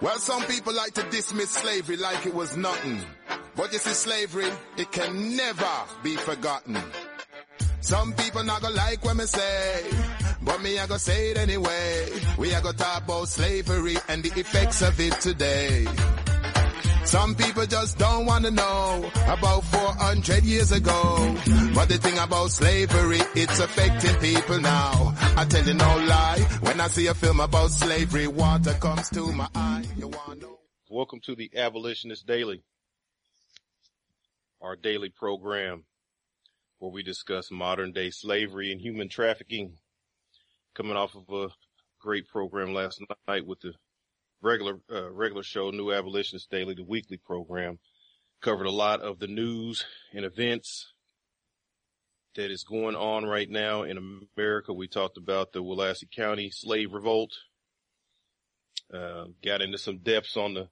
Well, some people like to dismiss slavery like it was nothing. But you see, slavery, it can never be forgotten. Some people not gonna like what me say, but me I gonna say it anyway. We are gonna talk about slavery and the effects of it today. Some people just don't want to know about 400 years ago. But the thing about slavery, it's affecting people now. I tell you no lie, when I see a film about slavery, water comes to my eye. You want know? Welcome to the Abolitionist Daily, our daily program where we discuss modern day slavery and human trafficking. Coming off of a great program last night with the regular, uh, regular show, New Abolitionist Daily, the weekly program, covered a lot of the news and events that is going on right now in America. We talked about the Willacy County slave revolt, uh, got into some depths on the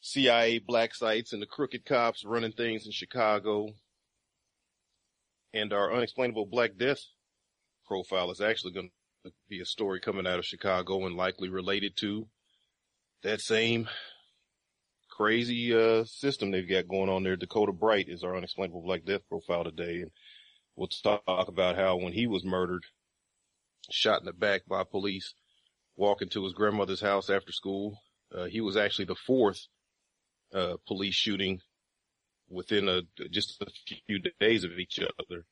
CIA black sites and the crooked cops running things in Chicago. And our unexplainable black death profile is actually going to be a story coming out of Chicago and likely related to that same crazy uh, system they've got going on there. Dakota Bright is our unexplainable black death profile today, and we'll talk about how when he was murdered, shot in the back by police, walking to his grandmother's house after school, uh, he was actually the fourth uh, police shooting within a just a few days of each other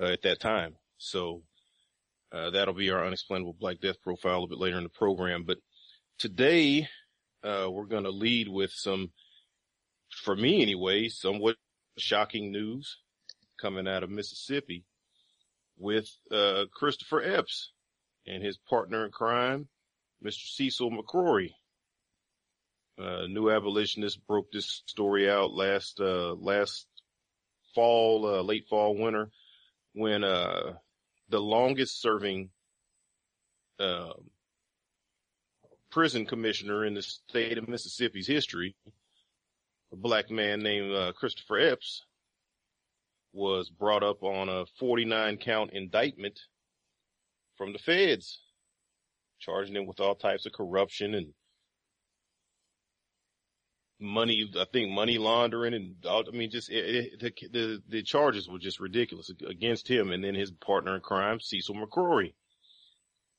uh, at that time. So uh, that'll be our unexplainable black death profile a bit later in the program. But today uh, we're going to lead with some, for me anyway, somewhat shocking news coming out of Mississippi with uh, Christopher Epps and his partner in crime, Mr. Cecil McCrory. Uh, New Abolitionist broke this story out last uh, last fall, uh, late fall, winter, when uh, the longest serving um, prison commissioner in the state of Mississippi's history, a black man named uh, Christopher Epps, was brought up on a 49 count indictment from the feds, charging him with all types of corruption and money, I think money laundering and all, I mean, just it, it, the, the, the charges were just ridiculous against him. And then his partner in crime, Cecil McCrory,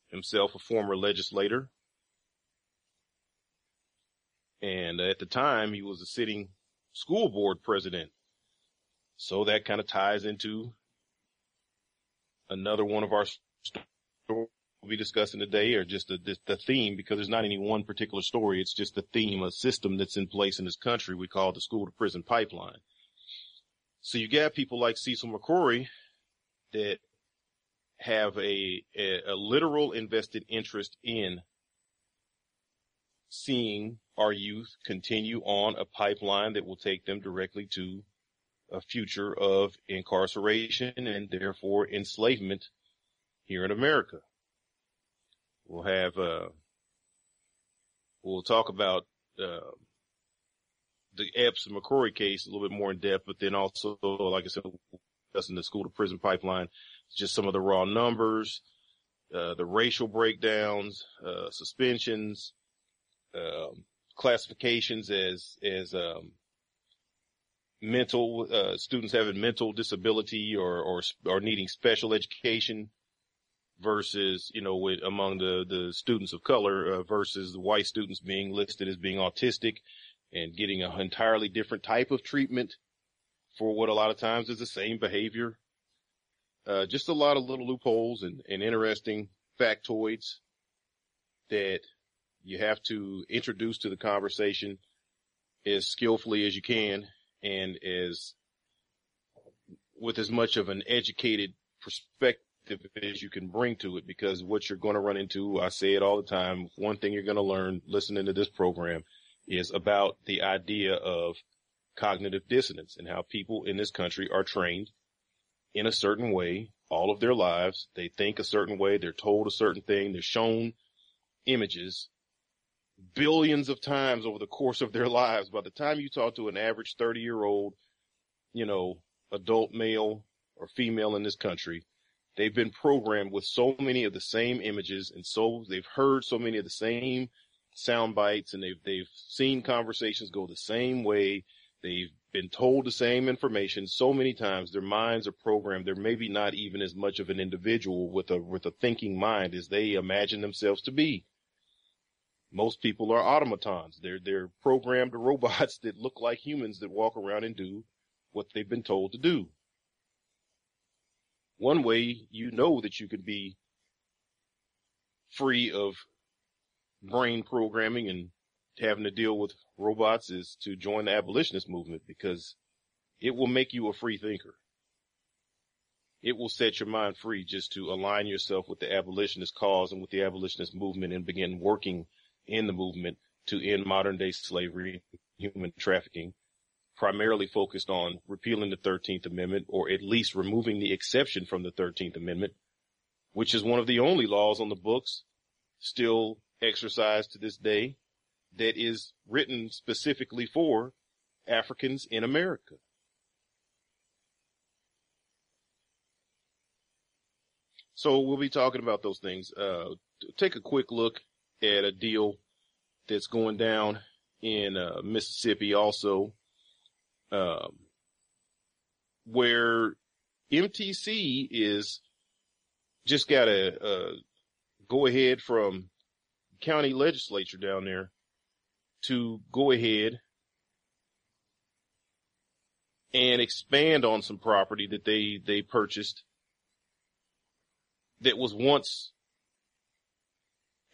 himself a former legislator. And at the time he was a sitting school board president. So that kind of ties into another one of our stories we'll be discussing today or just the, the, the, theme because there's not any one particular story. It's just the theme, a system that's in place in this country we call the school to prison pipeline. So you got people like Cecil McCrory that have a, a, a literal invested interest in seeing our youth continue on a pipeline that will take them directly to a future of incarceration and therefore enslavement here in America. We'll have, uh, we'll talk about, uh, the Epps and McCrory case a little bit more in depth, but then also, like I said, discussing the school to prison pipeline, just some of the raw numbers, uh, the racial breakdowns, uh, suspensions, um, classifications as, as, um, mental, uh, students having mental disability or, or, or needing special education versus, you know, with among the, the students of color uh, versus the white students being listed as being autistic and getting an entirely different type of treatment for what a lot of times is the same behavior. Uh, just a lot of little loopholes and, and interesting factoids that you have to introduce to the conversation as skillfully as you can and as with as much of an educated perspective as you can bring to it because what you're going to run into, I say it all the time. One thing you're going to learn listening to this program is about the idea of cognitive dissonance and how people in this country are trained in a certain way all of their lives. They think a certain way. They're told a certain thing. They're shown images billions of times over the course of their lives. By the time you talk to an average 30 year old, you know, adult male or female in this country, they've been programmed with so many of the same images and so they've heard so many of the same sound bites and they've, they've seen conversations go the same way. They've been told the same information so many times. Their minds are programmed. They're maybe not even as much of an individual with a, with a thinking mind as they imagine themselves to be. Most people are automatons. They're, they're programmed robots that look like humans that walk around and do what they've been told to do. One way you know that you can be free of brain programming and having to deal with robots is to join the abolitionist movement because it will make you a free thinker. It will set your mind free just to align yourself with the abolitionist cause and with the abolitionist movement and begin working in the movement to end modern day slavery, human trafficking, primarily focused on repealing the 13th Amendment or at least removing the exception from the 13th Amendment, which is one of the only laws on the books still exercised to this day that is written specifically for Africans in America. So we'll be talking about those things. Uh, take a quick look at a deal that's going down in uh, Mississippi also, um, where MTC is just got a, a go ahead from county legislature down there to go ahead and expand on some property that they, they purchased that was once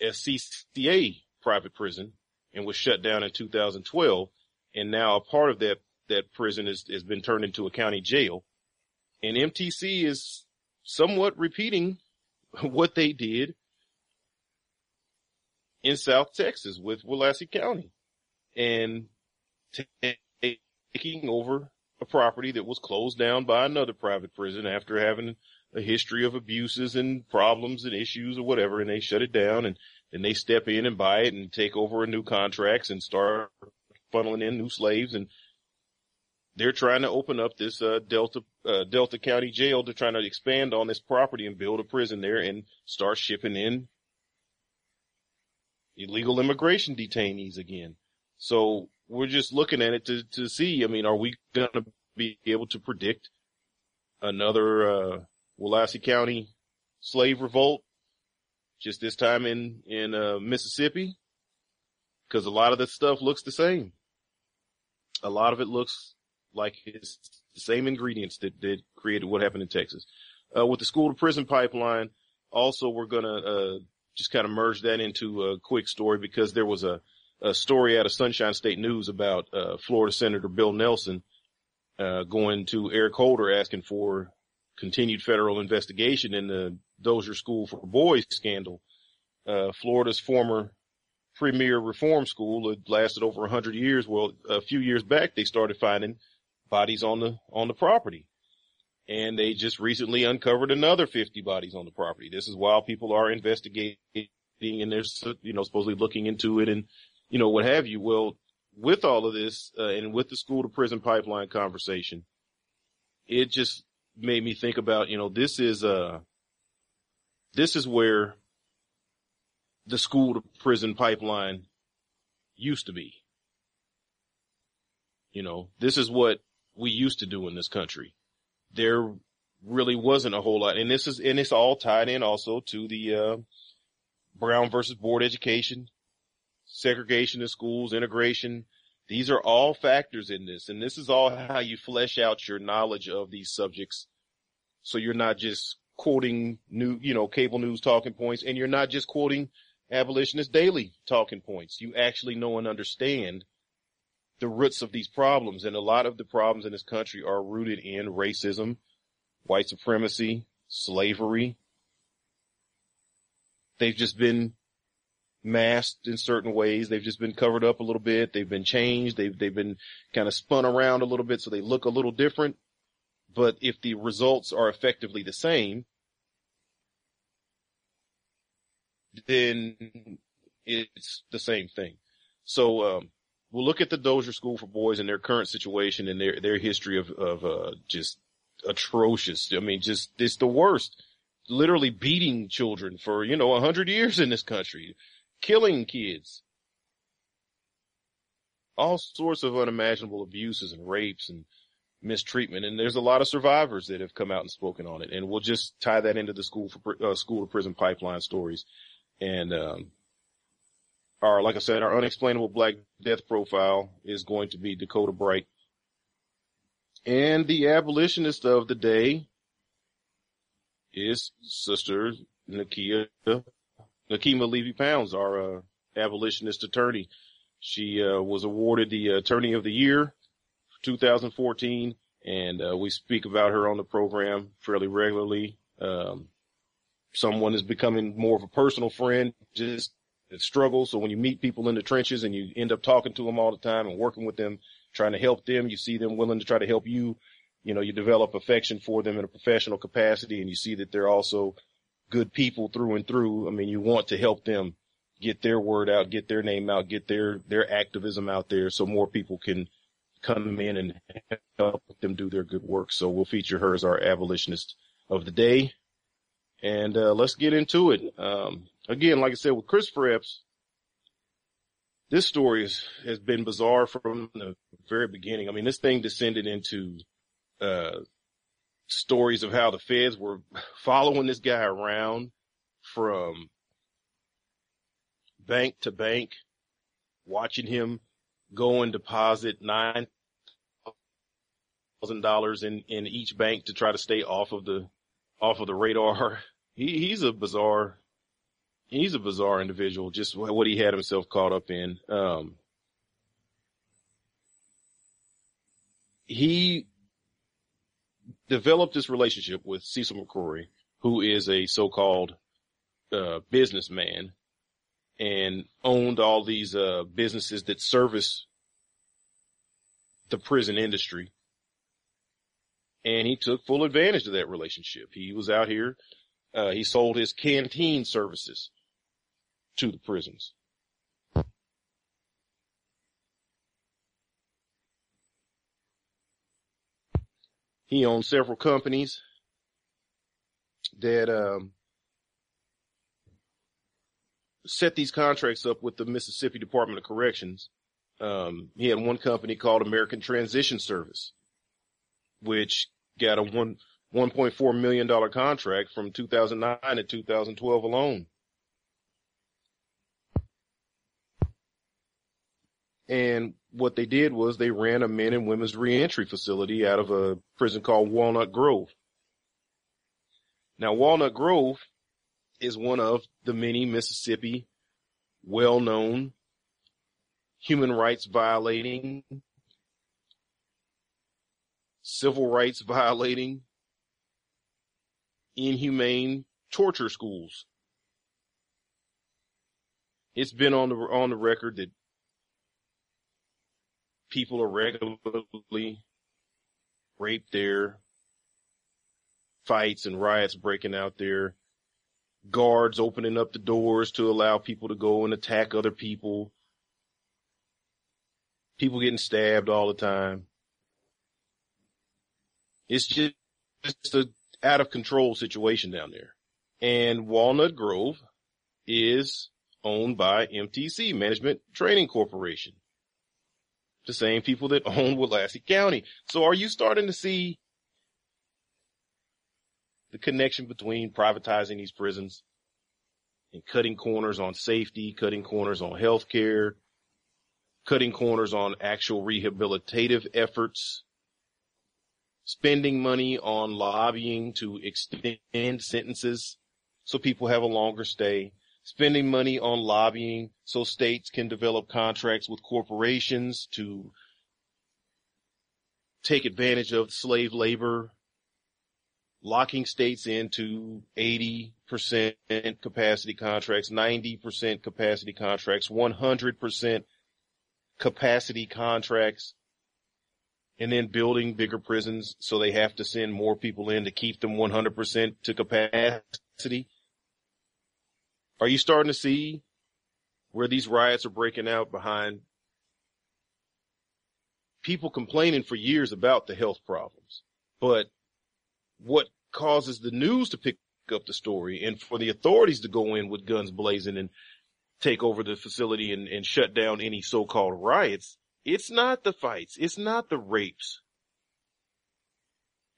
a CCA private prison and was shut down in 2012. And now a part of that, that prison is, has been turned into a county jail. And MTC is somewhat repeating what they did in South Texas with Willacy County and taking over a property that was closed down by another private prison after having a history of abuses and problems and issues or whatever, and they shut it down and then they step in and buy it and take over a new contracts and start funneling in new slaves and they're trying to open up this uh, Delta uh, Delta County jail to try to expand on this property and build a prison there and start shipping in illegal immigration detainees again. So we're just looking at it to, to see, I mean, are we going to be able to predict another, uh, Willacy County slave revolt just this time in, in, uh, Mississippi? Cause a lot of the stuff looks the same. A lot of it looks like it's the same ingredients that, that created what happened in Texas. Uh, with the school to prison pipeline, also we're to, uh, just kind of merge that into a quick story because there was a, a story out of Sunshine State News about uh, Florida Senator Bill Nelson uh, going to Eric Holder asking for continued federal investigation in the Dozier School for Boys scandal. Uh, Florida's former premier reform school had lasted over hundred years. Well, a few years back, they started finding bodies on the on the property, and they just recently uncovered another 50 bodies on the property. This is while people are investigating and they're you know supposedly looking into it and you know, what have you. Well, with all of this, uh, and with the school to prison pipeline conversation, it just made me think about, you know, this is, uh, this is where the school to prison pipeline used to be. You know, this is what we used to do in this country. There really wasn't a whole lot. And this is, and it's all tied in also to the, uh, Brown versus board education segregation in schools, integration. These are all factors in this. And this is all how you flesh out your knowledge of these subjects. So you're not just quoting new, you know, cable news talking points and you're not just quoting abolitionist daily talking points. You actually know and understand the roots of these problems. And a lot of the problems in this country are rooted in racism, white supremacy, slavery. They've just been masked in certain ways. They've just been covered up a little bit. They've been changed. They've, they've been kind of spun around a little bit so they look a little different. But if the results are effectively the same, then it's the same thing. So, um, we'll look at the Dozier School for Boys and their current situation and their, their history of, of, uh, just atrocious. I mean, just, it's the worst. Literally beating children for, you know, a hundred years in this country, killing kids, all sorts of unimaginable abuses and rapes and mistreatment. And there's a lot of survivors that have come out and spoken on it. And we'll just tie that into the school for, uh, school to prison pipeline stories. And, um, our, like I said, our unexplainable black death profile is going to be Dakota Bright. And the abolitionist of the day is Sister Nakia, Nekima Levy Pounds, our uh, abolitionist attorney. She uh, was awarded the Attorney of the Year for 2014, and uh, we speak about her on the program fairly regularly. Um, someone is becoming more of a personal friend, just struggle. So when you meet people in the trenches and you end up talking to them all the time and working with them, trying to help them, you see them willing to try to help you. You know, you develop affection for them in a professional capacity and you see that they're also good people through and through. I mean, you want to help them get their word out, get their name out, get their, their activism out there so more people can come in and help them do their good work. So we'll feature her as our abolitionist of the day. And, uh, let's get into it. Um, again, like I said, with Christopher Epps, this story is, has been bizarre from the very beginning. I mean, this thing descended into, uh, stories of how the feds were following this guy around from bank to bank, watching him go and deposit nine thousand dollars in in each bank to try to stay off of the off of the radar. He he's a bizarre he's a bizarre individual, just what he had himself caught up in. Um, he developed this relationship with Cecil McCrory, who is a so-called uh, businessman and owned all these uh, businesses that service the prison industry. And he took full advantage of that relationship. He was out here. Uh, he sold his canteen services to the prisons. He owned several companies that um, set these contracts up with the Mississippi Department of Corrections. Um, he had one company called American Transition Service, which got a one $1.4 million contract from 2009 to 2012 alone. And what they did was they ran a men and women's reentry facility out of a prison called Walnut Grove. Now, Walnut Grove is one of the many Mississippi well-known human rights violating, civil rights violating, inhumane torture schools. It's been on the on the record that people are regularly raped there, fights and riots breaking out there, guards opening up the doors to allow people to go and attack other people, people getting stabbed all the time. It's just, just a out of control situation down there. And Walnut Grove is owned by MTC, Management Training Corporation the same people that own Willacy County. So are you starting to see the connection between privatizing these prisons and cutting corners on safety, cutting corners on healthcare, cutting corners on actual rehabilitative efforts, spending money on lobbying to extend sentences so people have a longer stay, spending money on lobbying so states can develop contracts with corporations to take advantage of slave labor locking states into 80% capacity contracts, 90% capacity contracts, 100% capacity contracts, and then building bigger prisons so they have to send more people in to keep them 100% to capacity. Are you starting to see where these riots are breaking out behind people complaining for years about the health problems? But what causes the news to pick up the story and for the authorities to go in with guns blazing and take over the facility and, and shut down any so-called riots. It's not the fights. It's not the rapes.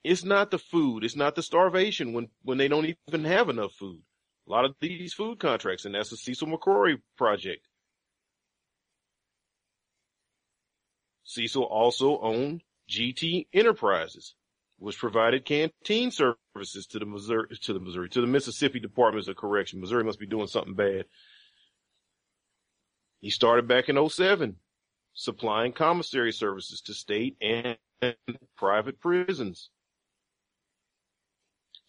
It's not the food. It's not the starvation when, when they don't even have enough food. A lot of these food contracts, and that's the Cecil McCrory project. Cecil also owned GT Enterprises, which provided canteen services to the Missouri, to the Missouri, to the Mississippi Departments of Correction. Missouri must be doing something bad. He started back in 07, supplying commissary services to state and private prisons.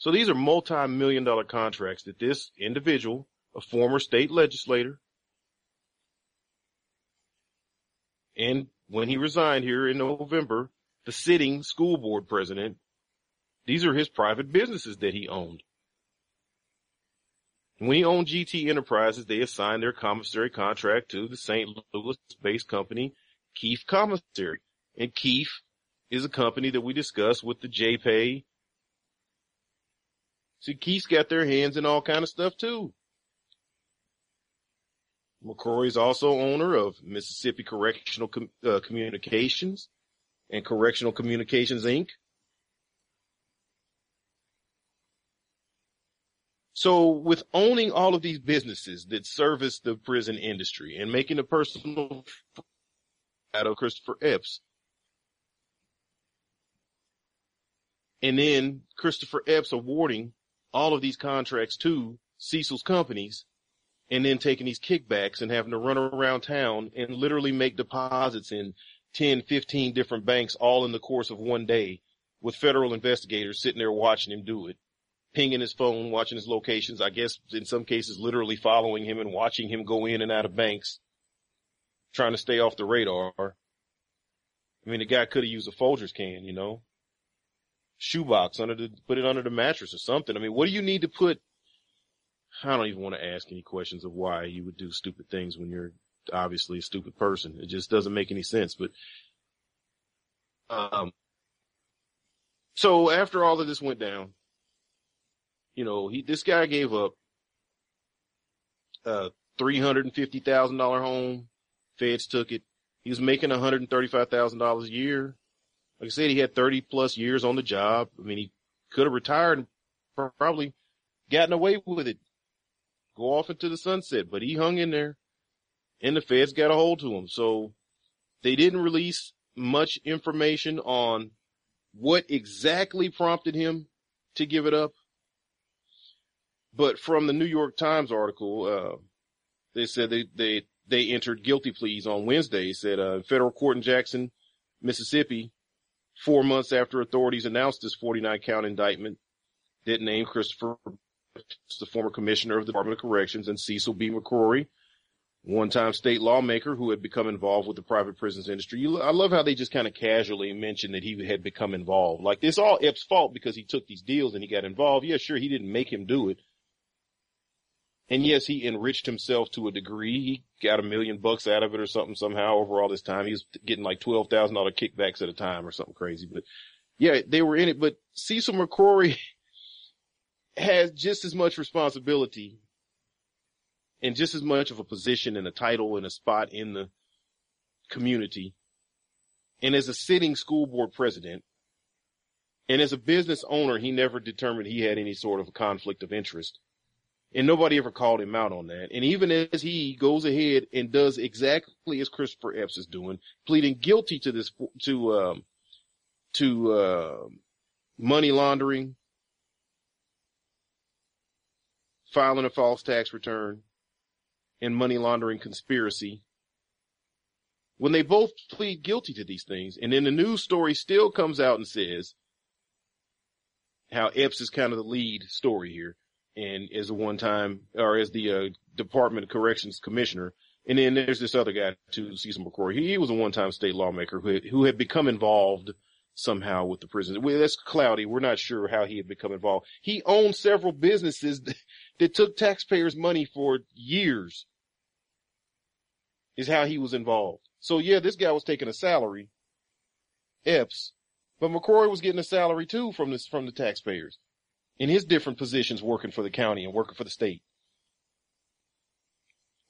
So these are multi-million dollar contracts that this individual, a former state legislator, and when he resigned here in November, the sitting school board president, these are his private businesses that he owned. When he owned GT Enterprises, they assigned their commissary contract to the St. Louis based company, Keefe Commissary. And Keefe is a company that we discussed with the JPay. See, Keefe's got their hands in all kind of stuff too. McCrory is also owner of Mississippi Correctional Com- uh, Communications and Correctional Communications Inc. So with owning all of these businesses that service the prison industry and making a personal out of Christopher Epps, and then Christopher Epps awarding all of these contracts to Cecil's companies and then taking these kickbacks and having to run around town and literally make deposits in 10, 15 different banks all in the course of one day with federal investigators sitting there watching him do it pinging his phone, watching his locations. I guess in some cases, literally following him and watching him go in and out of banks, trying to stay off the radar. I mean, the guy could have used a Folgers can, you know, shoebox under the, put it under the mattress or something. I mean, what do you need to put? I don't even want to ask any questions of why you would do stupid things when you're obviously a stupid person. It just doesn't make any sense, but, um, so after all of this went down, you know, he, this guy gave up a $350,000 home. Feds took it. He was making $135,000 a year. Like I said, he had 30 plus years on the job. I mean, he could have retired and probably gotten away with it. Go off into the sunset, but he hung in there and the feds got a hold to him. So they didn't release much information on what exactly prompted him to give it up. But from the New York Times article, uh, they said they, they, they entered guilty pleas on Wednesday, said uh, federal court in Jackson, Mississippi, four months after authorities announced this 49 count indictment that named Christopher, the former commissioner of the Department of Corrections, and Cecil B. McCrory, one-time state lawmaker who had become involved with the private prisons industry. You, I love how they just kind of casually mention that he had become involved. Like it's all Epps' fault because he took these deals and he got involved. Yeah, sure, he didn't make him do it, and yes, he enriched himself to a degree. He got a million bucks out of it or something somehow over all this time. He was getting like $12,000 kickbacks at a time or something crazy. But yeah, they were in it. But Cecil McCrory has just as much responsibility and just as much of a position and a title and a spot in the community. And as a sitting school board president and as a business owner, he never determined he had any sort of a conflict of interest. And nobody ever called him out on that. And even as he goes ahead and does exactly as Christopher Epps is doing, pleading guilty to this, to, um, to, uh, money laundering, filing a false tax return, and money laundering conspiracy. When they both plead guilty to these things, and then the news story still comes out and says, how Epps is kind of the lead story here and as a one time or as the uh, Department of Corrections Commissioner. And then there's this other guy too, Cecil McCrory. He, he was a one time state lawmaker who who had become involved somehow with the prison. Well, that's cloudy. We're not sure how he had become involved. He owned several businesses that, that took taxpayers' money for years. Is how he was involved. So yeah, this guy was taking a salary, Epps, but McCrory was getting a salary too from this from the taxpayers in his different positions working for the county and working for the state.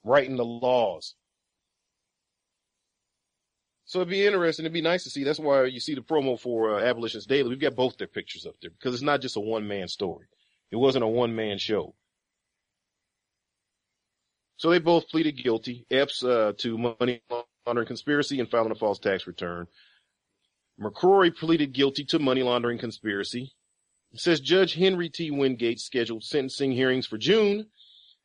Writing the laws. So it'd be interesting. It'd be nice to see. That's why you see the promo for uh, Abolitionist Daily. We've got both their pictures up there because it's not just a one man story. It wasn't a one man show. So they both pleaded guilty. Epps uh, to money laundering conspiracy and filing a false tax return. McCrory pleaded guilty to money laundering conspiracy. Says Judge Henry T. Wingate scheduled sentencing hearings for June,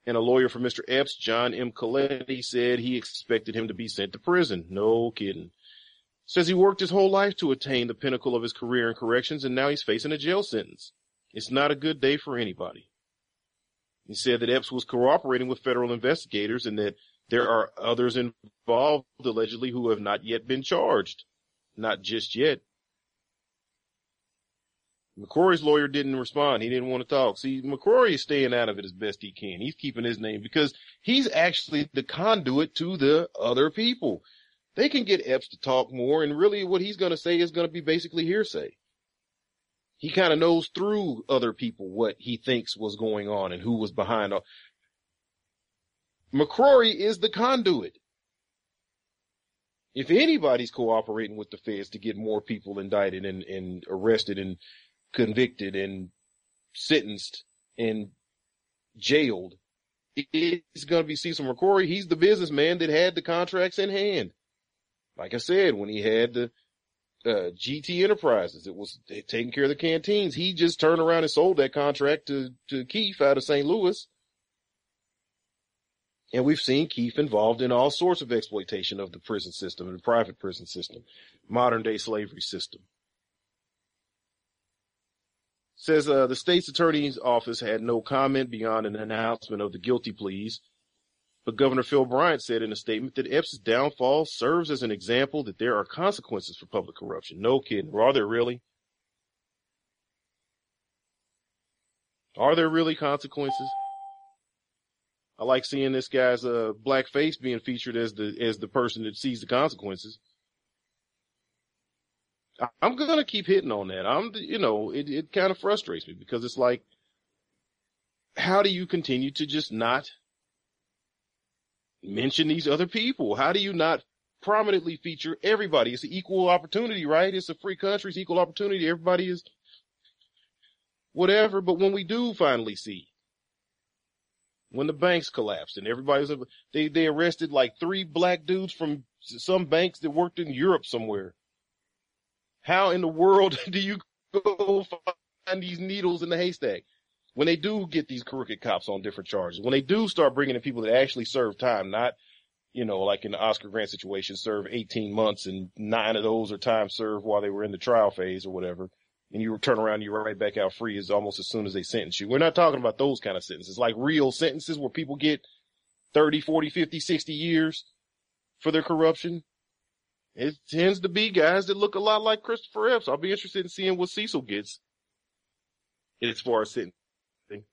and a lawyer for Mr. Epps, John M. Coletti, said he expected him to be sent to prison. No kidding. Says he worked his whole life to attain the pinnacle of his career in corrections, and now he's facing a jail sentence. It's not a good day for anybody. He said that Epps was cooperating with federal investigators and that there are others involved allegedly who have not yet been charged. Not just yet. McCrory's lawyer didn't respond. He didn't want to talk. See, McCrory is staying out of it as best he can. He's keeping his name because he's actually the conduit to the other people they can get Epps to talk more, and really what he's going to say is going to be basically hearsay. He kind of knows through other people what he thinks was going on and who was behind all. McCrory is the conduit. If anybody's cooperating with the feds to get more people indicted and, and arrested and convicted and sentenced and jailed, it's going to be Cecil McCrory. He's the businessman that had the contracts in hand. Like I said, when he had the uh, GT Enterprises, it was taking care of the canteens. He just turned around and sold that contract to, to Keefe out of St. Louis. And we've seen Keefe involved in all sorts of exploitation of the prison system and the private prison system, modern day slavery system. Says uh, the state's attorney's office had no comment beyond an announcement of the guilty pleas but Governor Phil Bryant said in a statement that Epps' downfall serves as an example that there are consequences for public corruption. No kidding. Are there really? Are there really consequences? I like seeing this guy's uh, black face being featured as the as the person that sees the consequences. I'm gonna keep hitting on that. I'm, you know, it it kind of frustrates me because it's like, how do you continue to just not mention these other people? How do you not prominently feature everybody? It's an equal opportunity, right? It's a free country. It's equal opportunity. Everybody is whatever. But when we do finally see when the banks collapsed and everybody was, they, they arrested like three black dudes from some banks that worked in Europe somewhere. How in the world do you go find these needles in the haystack? when they do get these crooked cops on different charges, when they do start bringing in people that actually serve time, not, you know, like in the Oscar Grant situation, serve 18 months and nine of those are time served while they were in the trial phase or whatever. And you turn around, and you're right back out free as almost as soon as they sentence you. We're not talking about those kind of sentences, like real sentences where people get 30, 40, 50, 60 years for their corruption. It tends to be guys that look a lot like Christopher Epps. I'll be interested in seeing what Cecil gets as far as sentencing.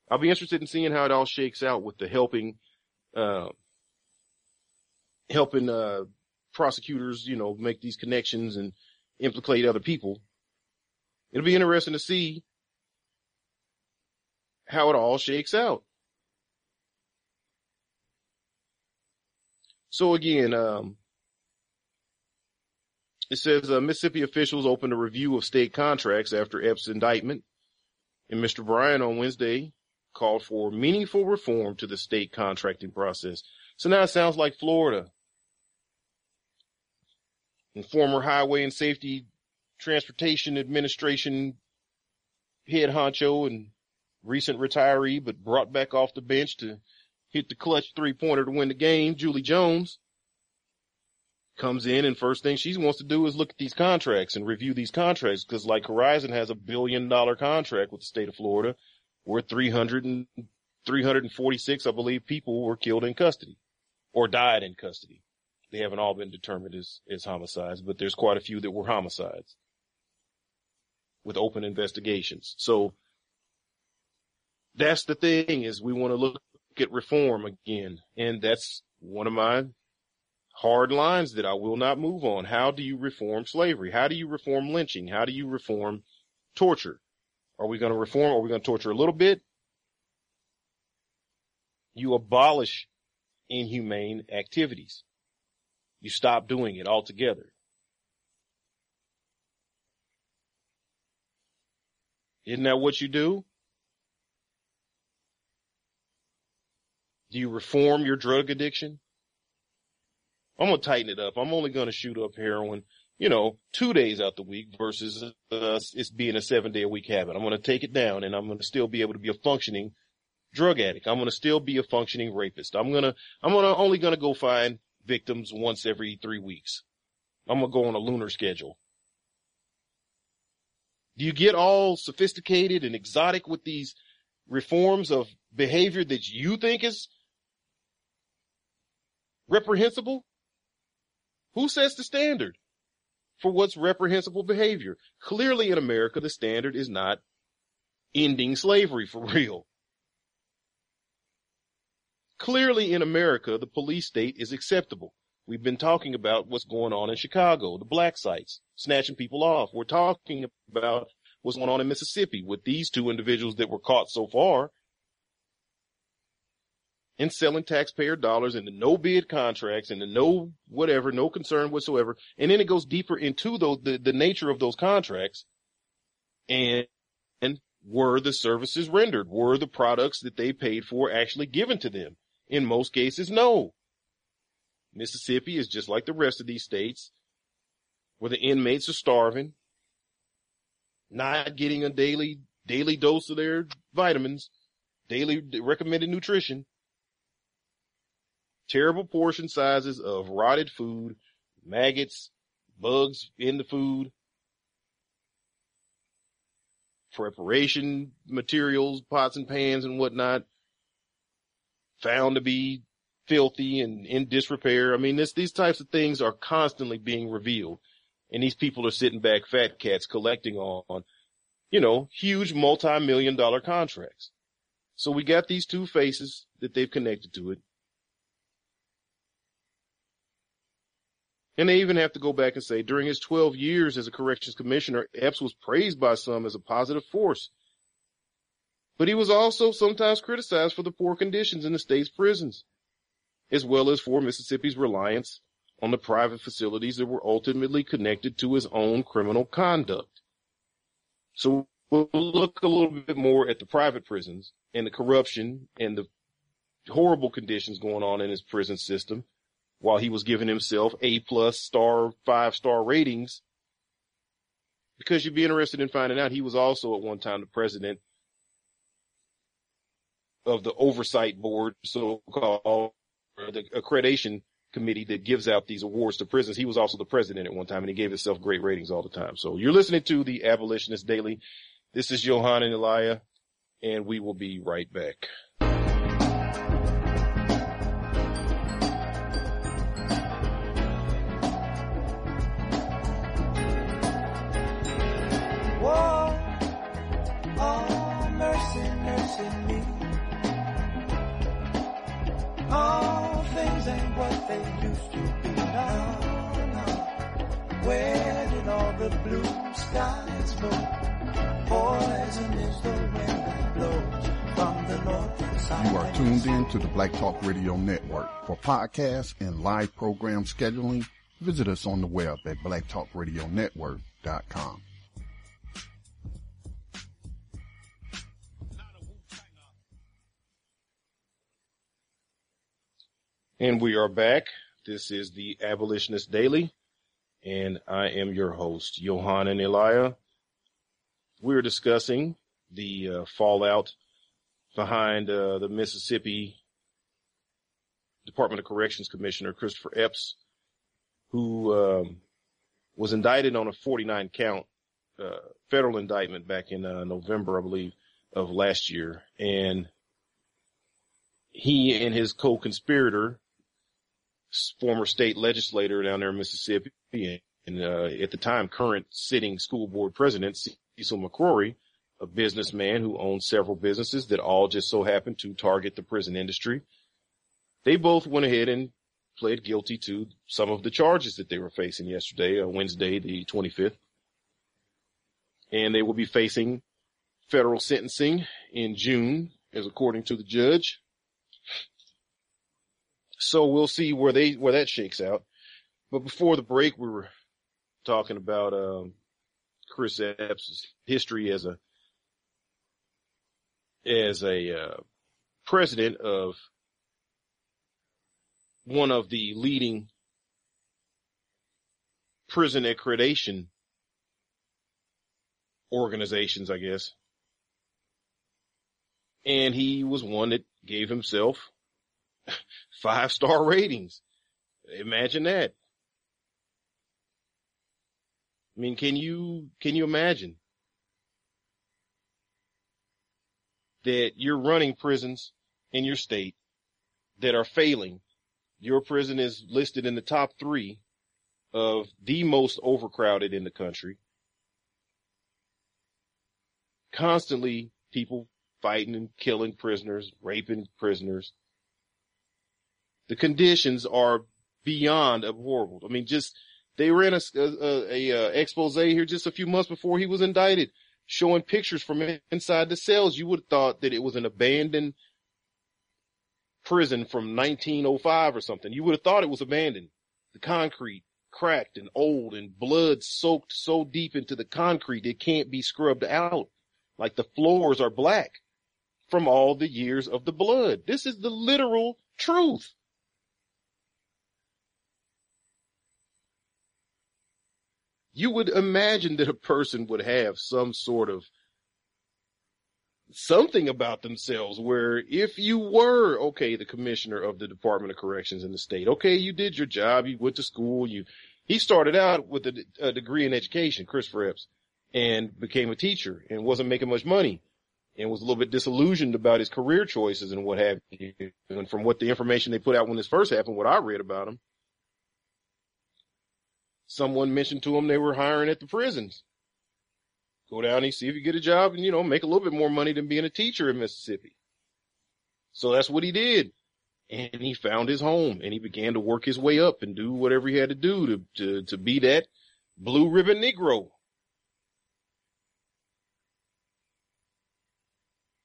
I'll be interested in seeing how it all shakes out with the helping, uh, helping, uh, prosecutors, you know, make these connections and implicate other people. It'll be interesting to see how it all shakes out. So again, um, it says uh, Mississippi officials opened a review of state contracts after Epps' indictment. And Mr. Bryant on Wednesday called for meaningful reform to the state contracting process. So now it sounds like Florida. And former Highway and Safety Transportation Administration head honcho and recent retiree, but brought back off the bench to hit the clutch three pointer to win the game, Julie Jones. Comes in and first thing she wants to do is look at these contracts and review these contracts because like Corizon has a billion dollar contract with the state of Florida where 300 and 346, I believe, people were killed in custody or died in custody. They haven't all been determined as, as homicides, but there's quite a few that were homicides with open investigations. So that's the thing is we want to look at reform again. And that's one of my hard lines that I will not move on. How do you reform slavery? How do you reform lynching? How do you reform torture? Are we going to reform? Are we going to torture a little bit? You abolish inhumane activities. You stop doing it altogether. Isn't that what you do? Do you reform your drug addiction? I'm gonna tighten it up. I'm only gonna shoot up heroin, you know, two days out the week versus uh, it's being a seven day a week habit. I'm gonna take it down and I'm gonna still be able to be a functioning drug addict. I'm gonna still be a functioning rapist. I'm gonna, I'm gonna only gonna go find victims once every three weeks. I'm gonna go on a lunar schedule. Do you get all sophisticated and exotic with these reforms of behavior that you think is reprehensible? Who sets the standard for what's reprehensible behavior? Clearly in America, the standard is not ending slavery for real. Clearly in America, the police state is acceptable. We've been talking about what's going on in Chicago, the black sites, snatching people off. We're talking about what's going on in Mississippi with these two individuals that were caught so far in selling taxpayer dollars into no bid contracts and the no whatever, no concern whatsoever. And then it goes deeper into the, the, the nature of those contracts and, and were the services rendered? Were the products that they paid for actually given to them? In most cases, no. Mississippi is just like the rest of these states where the inmates are starving, not getting a daily, daily dose of their vitamins, daily recommended nutrition terrible portion sizes of rotted food, maggots, bugs in the food, preparation materials, pots and pans and whatnot, found to be filthy and in disrepair. I mean, this, these types of things are constantly being revealed. And these people are sitting back fat cats collecting on, you know, huge multi-million dollar contracts. So we got these two faces that they've connected to it. And they even have to go back and say during his 12 years as a corrections commissioner, Epps was praised by some as a positive force. But he was also sometimes criticized for the poor conditions in the state's prisons, as well as for Mississippi's reliance on the private facilities that were ultimately connected to his own criminal conduct. So we'll look a little bit more at the private prisons and the corruption and the horrible conditions going on in his prison system while he was giving himself A plus star, five star ratings. Because you'd be interested in finding out he was also at one time the president of the oversight board, so called the accreditation committee that gives out these awards to prisons. He was also the president at one time and he gave himself great ratings all the time. So you're listening to the Abolitionist Daily. This is Johan and Elia and we will be right back. They used to be now. Where did all the blue skies go? Poison is the wind that blows from the north. You are tuned in to the Black Talk Radio Network. For podcasts and live program scheduling, visit us on the web at blacktalkradionetwork.com. And we are back. This is the Abolitionist Daily, and I am your host, Johan and Elia. We're discussing the uh, fallout behind uh, the Mississippi Department of Corrections Commissioner Christopher Epps, who um, was indicted on a 49 count uh, federal indictment back in uh, November, I believe, of last year, and he and his co-conspirator, former state legislator down there in Mississippi, and uh, at the time current sitting school board president Cecil McCrory, a businessman who owns several businesses that all just so happen to target the prison industry. They both went ahead and pled guilty to some of the charges that they were facing yesterday, uh, Wednesday, the 25th. And they will be facing federal sentencing in June, as according to the judge. So we'll see where they, where that shakes out. But before the break, we were talking about, um, Chris Epps' history as a, as a, uh, president of one of the leading prison accreditation organizations, I guess. And he was one that gave himself five star ratings. Imagine that. I mean, can you, can you imagine that you're running prisons in your state that are failing? Your prison is listed in the top three of the most overcrowded in the country. Constantly people fighting and killing prisoners, raping prisoners. The conditions are beyond abhorrible. I mean, just they ran a, a, a, a uh, expose here just a few months before he was indicted, showing pictures from inside the cells. You would have thought that it was an abandoned prison from 1905 or something. You would have thought it was abandoned. The concrete cracked and old and blood soaked so deep into the concrete it can't be scrubbed out. Like the floors are black from all the years of the blood. This is the literal truth. You would imagine that a person would have some sort of something about themselves where if you were, okay, the commissioner of the Department of Corrections in the state, okay, you did your job, you went to school, you, he started out with a, a degree in education, Christopher Epps, and became a teacher and wasn't making much money and was a little bit disillusioned about his career choices and what have you. And from what the information they put out when this first happened, what I read about him, someone mentioned to him they were hiring at the prisons. Go down and see if you get a job and, you know, make a little bit more money than being a teacher in Mississippi. So that's what he did. And he found his home and he began to work his way up and do whatever he had to do to, to, to be that blue ribbon Negro.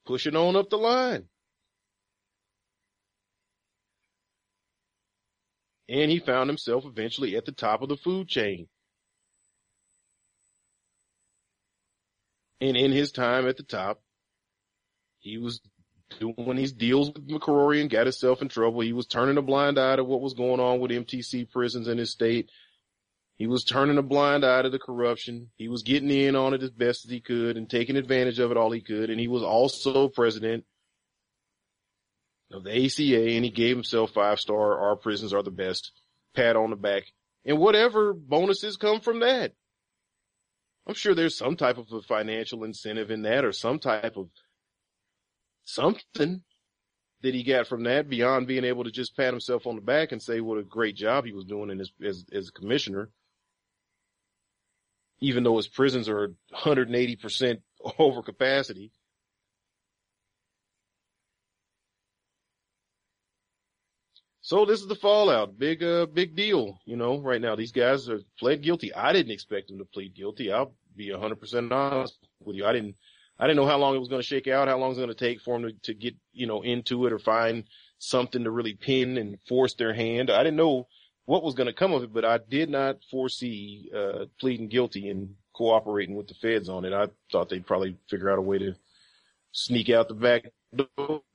Pushing on up the line. And he found himself eventually at the top of the food chain. And in his time at the top, he was doing these deals with McCrory and got himself in trouble. He was turning a blind eye to what was going on with MTC prisons in his state. He was turning a blind eye to the corruption. He was getting in on it as best as he could and taking advantage of it all he could. And he was also president of the ACA and he gave himself five star. Our prisons are the best. Pat on the back and whatever bonuses come from that. I'm sure there's some type of a financial incentive in that or some type of something that he got from that beyond being able to just pat himself on the back and say what a great job he was doing in his, as, as a commissioner. Even though his prisons are 180% over capacity. So this is the fallout. Big, uh, big deal, you know, right now. These guys are pled guilty. I didn't expect them to plead guilty. I'll be a hundred percent honest with you. I didn't, I didn't know how long it was going to shake out, how long it was going to take for them to, to get, you know, into it or find something to really pin and force their hand. I didn't know what was going to come of it, but I did not foresee, uh, pleading guilty and cooperating with the feds on it. I thought they'd probably figure out a way to sneak out the back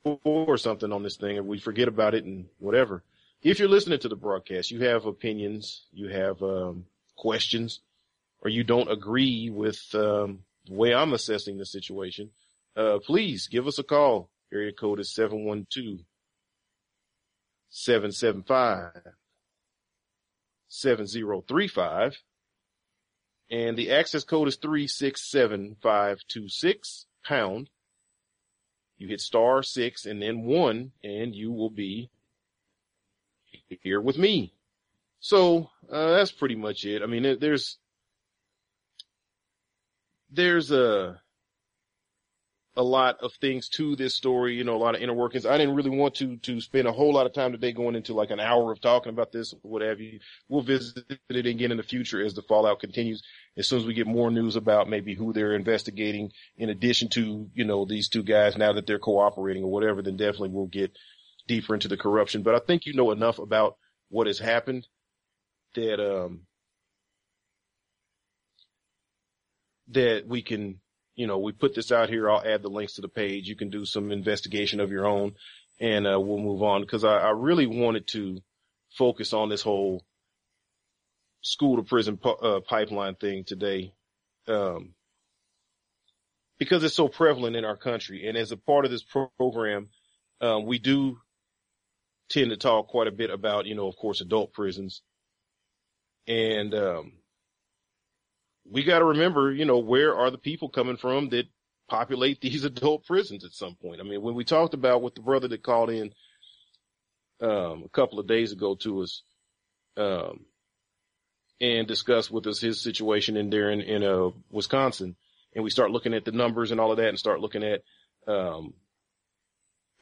or something on this thing and we forget about it and whatever. If you're listening to the broadcast, you have opinions, you have, um, questions, or you don't agree with, um, the way I'm assessing the situation, uh, please give us a call. Area code is 712 775 7035. And the access code is 367526 pound. You hit star six and then one and you will be here with me. So, uh, that's pretty much it. I mean, there's, there's a, a lot of things to this story, you know, a lot of inner workings. I didn't really want to, to spend a whole lot of time today going into like an hour of talking about this, what have you. We'll visit it again in the future as the fallout continues. As soon as we get more news about maybe who they're investigating in addition to, you know, these two guys now that they're cooperating or whatever, then definitely we'll get deeper into the corruption. But I think you know enough about what has happened that, um, that we can you know, we put this out here. I'll add the links to the page. You can do some investigation of your own and, uh, we'll move on because I, I, really wanted to focus on this whole school to prison uh, pipeline thing today. Um, because it's so prevalent in our country. And as a part of this program, um, we do tend to talk quite a bit about, you know, of course, adult prisons and, um, we got to remember, you know, where are the people coming from that populate these adult prisons at some point? I mean, when we talked about with the brother that called in, um, a couple of days ago to us, um, and discussed with us his situation in there in, in, uh, Wisconsin. And we start looking at the numbers and all of that and start looking at, um,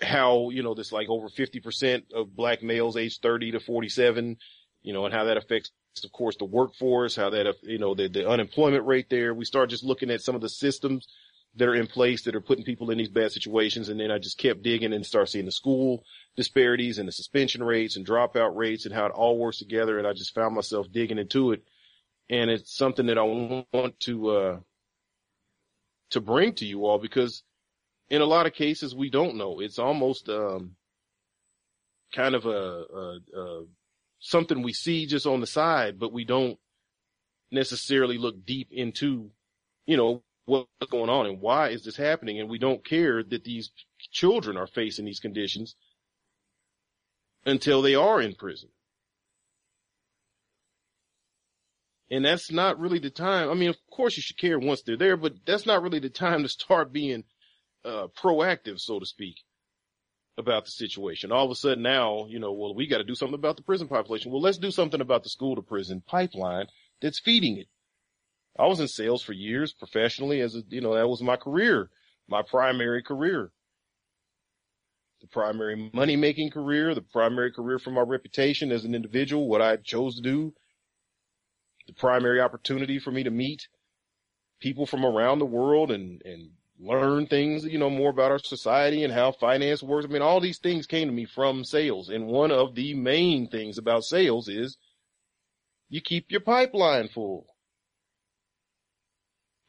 how, you know, this like over 50% of black males age 30 to 47, you know, and how that affects of course, the workforce, how that, you know, the, the unemployment rate there. We start just looking at some of the systems that are in place that are putting people in these bad situations. And then I just kept digging and start seeing the school disparities and the suspension rates and dropout rates and how it all works together. And I just found myself digging into it. And it's something that I want to, uh, to bring to you all because in a lot of cases we don't know. It's almost, um, kind of a, a, a something we see just on the side, but we don't necessarily look deep into, you know, what's going on and why is this happening? And we don't care that these children are facing these conditions until they are in prison. And that's not really the time. I mean, of course you should care once they're there, but that's not really the time to start being uh, proactive, so to speak about the situation. All of a sudden now, you know, well, we got to do something about the prison population. Well, let's do something about the school to prison pipeline that's feeding it. I was in sales for years professionally as a, you know, that was my career, my primary career. The primary money making career, the primary career for my reputation as an individual, what I chose to do, the primary opportunity for me to meet people from around the world and, and learn things, you know, more about our society and how finance works. I mean, all these things came to me from sales. And one of the main things about sales is you keep your pipeline full.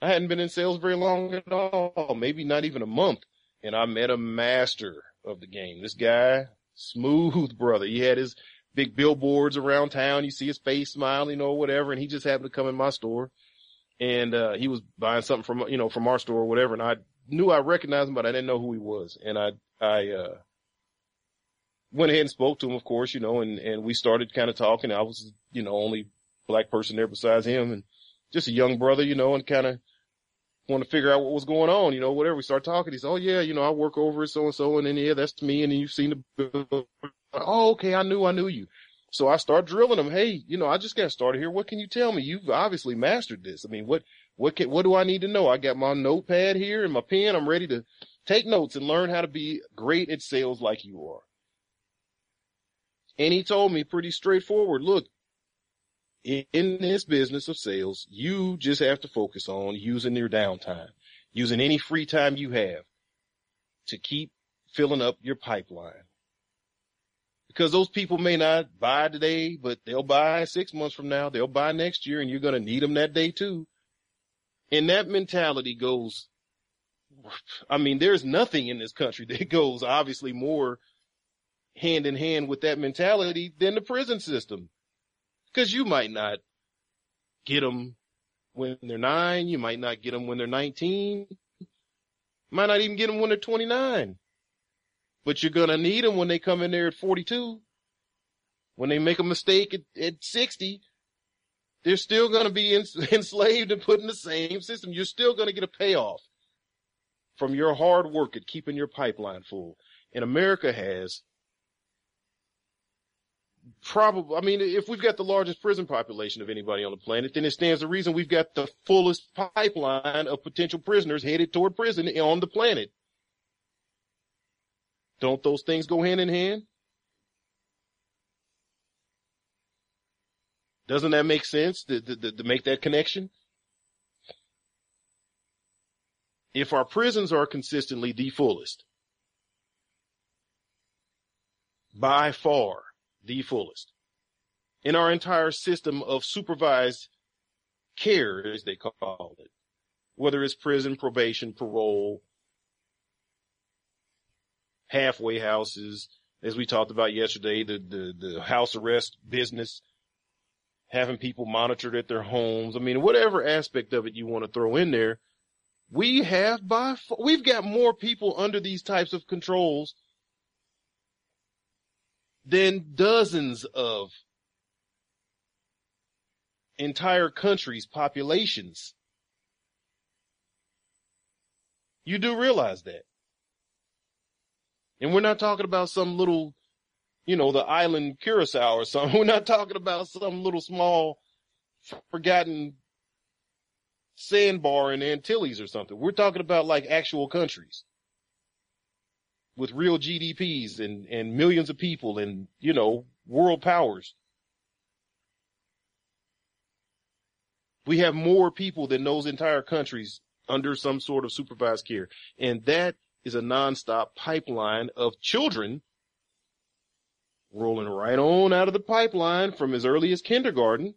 I hadn't been in sales very long at all, maybe not even a month. And I met a master of the game. This guy, smooth brother. He had his big billboards around town. You see his face smiling or whatever. And he just happened to come in my store and uh, he was buying something from you know from our store or whatever, and I knew I recognized him, but I didn't know who he was, and I I uh, went ahead and spoke to him, of course, you know, and and we started kind of talking. I was you know only black person there besides him, and just a young brother, you know, and kind of want to figure out what was going on, you know, whatever. We start talking. He said, "Oh yeah, you know, I work over at so and so, and then yeah, that's me, and then you've seen the." Oh, okay, I knew I knew you. So I start drilling them. Hey, you know, I just got started here. What can you tell me? You've obviously mastered this. I mean, what, what can, what do I need to know? I got my notepad here and my pen. I'm ready to take notes and learn how to be great at sales like you are. And he told me pretty straightforward, look, in this business of sales, you just have to focus on using your downtime, using any free time you have to keep filling up your pipeline because those people may not buy today, but they'll buy six months from now. They'll buy next year and you're going to need them that day too. And that mentality goes, I mean, there's nothing in this country that goes obviously more hand in hand with that mentality than the prison system. Cause you might not get them when they're nine. You might not get them when they're 19. Might not even get them when they're 29 but you're going to need them when they come in there at 42. When they make a mistake at, at 60, They're still going to be enslaved and put in the same system. You're still going to get a payoff from your hard work at keeping your pipeline full. And America has probably, I mean, if we've got the largest prison population of anybody on the planet, then it stands to reason we've got the fullest pipeline of potential prisoners headed toward prison on the planet. Don't those things go hand in hand? Doesn't that make sense to, to, to make that connection? If our prisons are consistently the fullest, by far the fullest, in our entire system of supervised care, as they call it, whether it's prison, probation, parole, halfway houses, as we talked about yesterday, the, the, the house arrest business, having people monitored at their homes. I mean, whatever aspect of it you want to throw in there, we have by we've got more people under these types of controls than dozens of entire countries' populations. You do realize that. And we're not talking about some little, you know, the island Curacao or something. We're not talking about some little small forgotten sandbar in Antilles or something. We're talking about like actual countries with real GDPs and, and millions of people and, you know, world powers. We have more people than those entire countries under some sort of supervised care. And that is a nonstop pipeline of children rolling right on out of the pipeline from as early as kindergarten.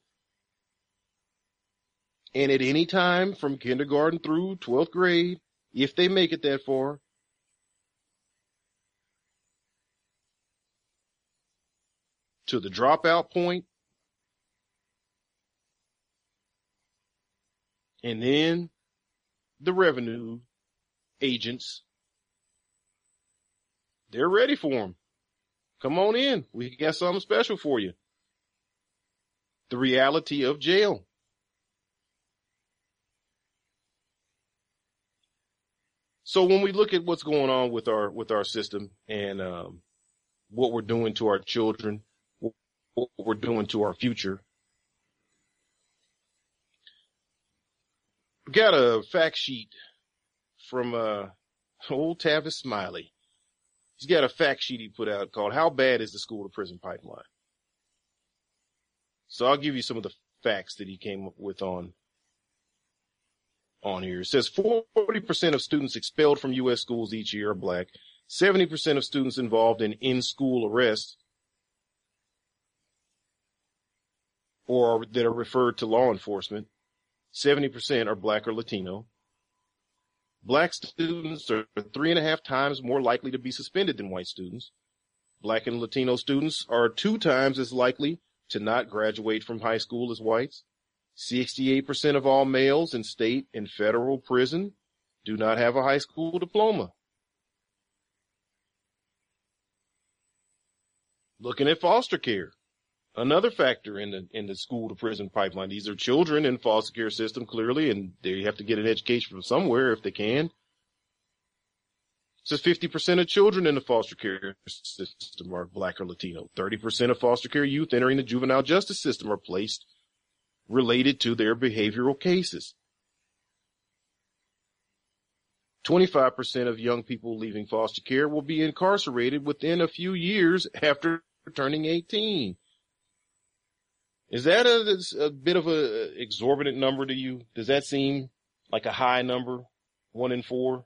And at any time from kindergarten through 12th grade, if they make it that far, to the dropout point, and then the revenue agents they're ready for him. Come on in. We got something special for you. The reality of jail. So when we look at what's going on with our with our system and um, what we're doing to our children, what we're doing to our future, we got a fact sheet from uh, old Tavis Smiley he's got a fact sheet he put out called How Bad is the School to Prison Pipeline? So I'll give you some of the facts that he came up with on on here. It says 40% of students expelled from U.S. schools each year are black. 70% of students involved in in-school arrests or that are referred to law enforcement. 70% are black or Latino. Black students are three and a half times more likely to be suspended than white students. Black and Latino students are two times as likely to not graduate from high school as whites. 68% of all males in state and federal prison do not have a high school diploma. Looking at foster care another factor in the in the school to prison pipeline. These are children in foster care system clearly, and they have to get an education from somewhere if they can. Says 50% of children in the foster care system are black or Latino. 30% of foster care youth entering the juvenile justice system are placed related to their behavioral cases. 25% of young people leaving foster care will be incarcerated within a few years after turning 18. Is that a, a bit of a exorbitant number to you? Does that seem like a high number? One in four?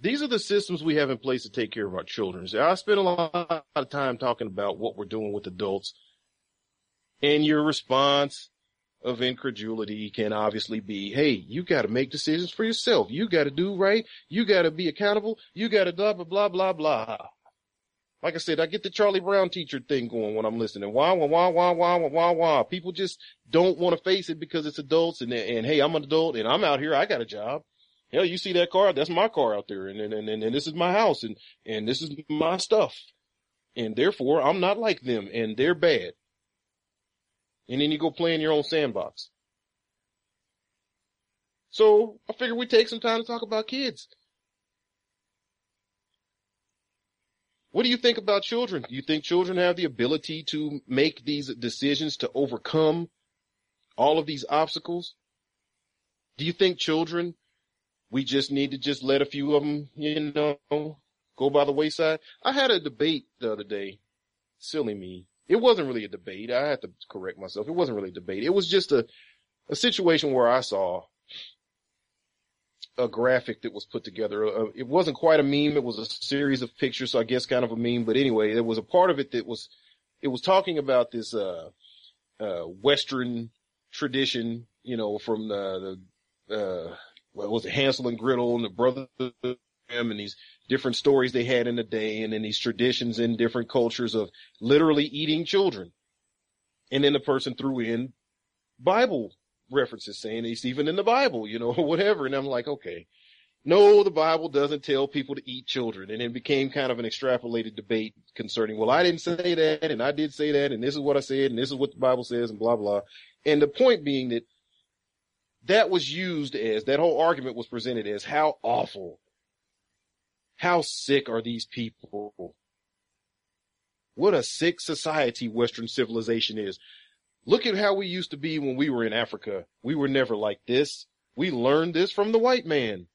These are the systems we have in place to take care of our children. So I spent a lot of time talking about what we're doing with adults and your response of incredulity can obviously be, hey, you got to make decisions for yourself. You got to do right. You got to be accountable. You got to blah, blah, blah, blah, blah. Like I said, I get the Charlie Brown teacher thing going when I'm listening. Wah, wah, wah, wah, wah, wah, wah. People just don't want to face it because it's adults and, and hey, I'm an adult and I'm out here. I got a job. Hell, you see that car? That's my car out there. And, and, and, and this is my house and, and this is my stuff. And therefore I'm not like them and they're bad. And then you go play in your own sandbox. So I figured we'd take some time to talk about kids. What do you think about children? Do you think children have the ability to make these decisions to overcome all of these obstacles? Do you think children, we just need to just let a few of them, you know, go by the wayside? I had a debate the other day. Silly me. It wasn't really a debate. I had to correct myself. It wasn't really a debate. It was just a, a situation where I saw a graphic that was put together. Uh, it wasn't quite a meme. It was a series of pictures. So I guess kind of a meme, but anyway, there was a part of it that was, it was talking about this, uh, uh, Western tradition, you know, from the, the, uh, what was it, Hansel and Gretel and the brother and these different stories they had in the day and then these traditions in different cultures of literally eating children. And then the person threw in Bible references saying it's even in the Bible, you know, whatever. And I'm like, okay, no, the Bible doesn't tell people to eat children. And it became kind of an extrapolated debate concerning, well, I didn't say that and I did say that and this is what I said and this is what the Bible says and blah, blah. And the point being that that was used as, that whole argument was presented as how awful, how sick are these people? What a sick society Western civilization is. Look at how we used to be when we were in Africa. We were never like this. We learned this from the white man.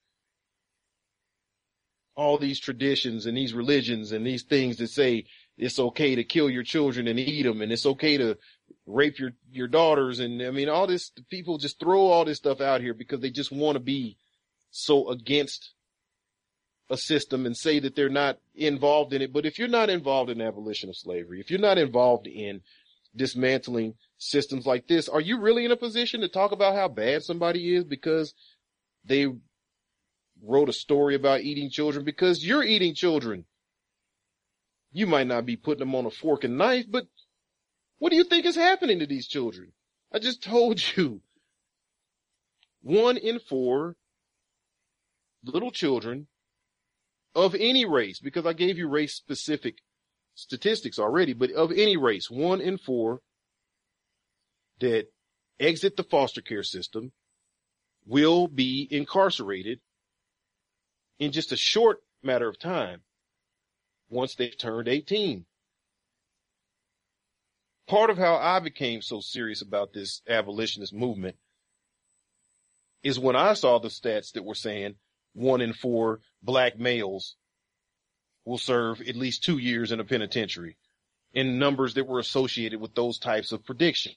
All these traditions and these religions and these things that say it's okay to kill your children and eat them and it's okay to rape your, your daughters. And I mean, all this, people just throw all this stuff out here because they just want to be so against a system and say that they're not involved in it. But if you're not involved in abolition of slavery, if you're not involved in dismantling systems like this, are you really in a position to talk about how bad somebody is because they wrote a story about eating children? Because you're eating children. You might not be putting them on a fork and knife, but what do you think is happening to these children? I just told you. One in four little children of any race, because I gave you race specific statistics already, but of any race, one in four that exit the foster care system will be incarcerated in just a short matter of time once they've turned 18. Part of how I became so serious about this abolitionist movement is when I saw the stats that were saying one in four black males will serve at least two years in a penitentiary in numbers that were associated with those types of predictions.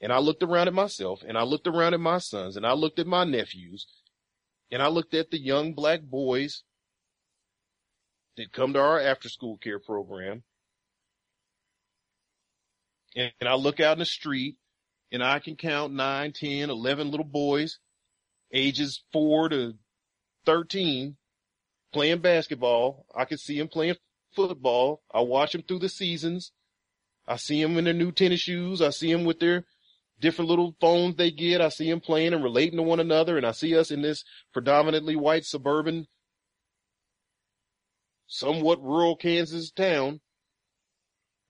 And I looked around at myself and I looked around at my sons and I looked at my nephews and I looked at the young black boys that come to our after school care program. And, and I look out in the street and I can count nine, ten, eleven little boys ages four to 13 playing basketball. I can see them playing football. I watch them through the seasons. I see them in their new tennis shoes. I see them with their different little phones they get. I see them playing and relating to one another. And I see us in this predominantly white suburban, somewhat rural Kansas town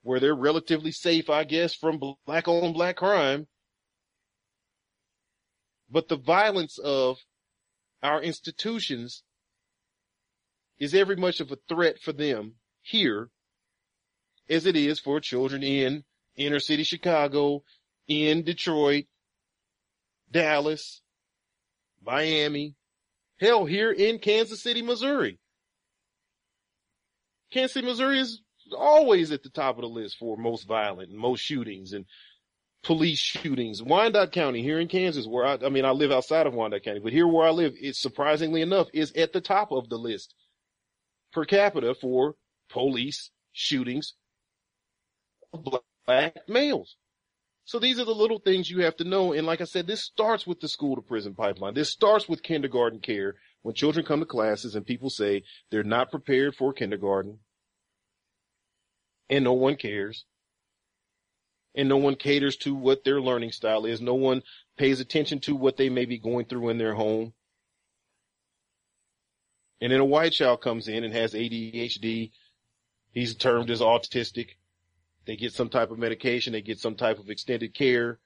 where they're relatively safe, I guess, from black on black crime. But the violence of our institutions is every much of a threat for them here as it is for children in inner city Chicago, in Detroit, Dallas, Miami, hell here in Kansas City, Missouri. Kansas City, Missouri is always at the top of the list for most violent and most shootings and police shootings. Wyandotte County here in Kansas, where I, I mean, I live outside of Wyandotte County, but here where I live, it surprisingly enough is at the top of the list per capita for police shootings of black males. So these are the little things you have to know. And like I said, this starts with the school to prison pipeline. This starts with kindergarten care. When children come to classes and people say they're not prepared for kindergarten and no one cares and no one caters to what their learning style is. No one pays attention to what they may be going through in their home. And then a white child comes in and has ADHD. He's termed as autistic They get some type of medication. They get some type of extended care.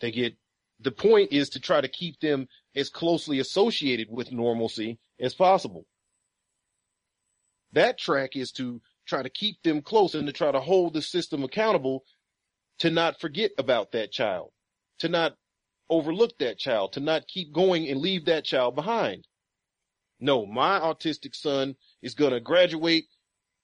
They get, the point is to try to keep them as closely associated with normalcy as possible. That track is to try to keep them close and to try to hold the system accountable to not forget about that child, to not overlook that child, to not keep going and leave that child behind. No, my autistic son is going to graduate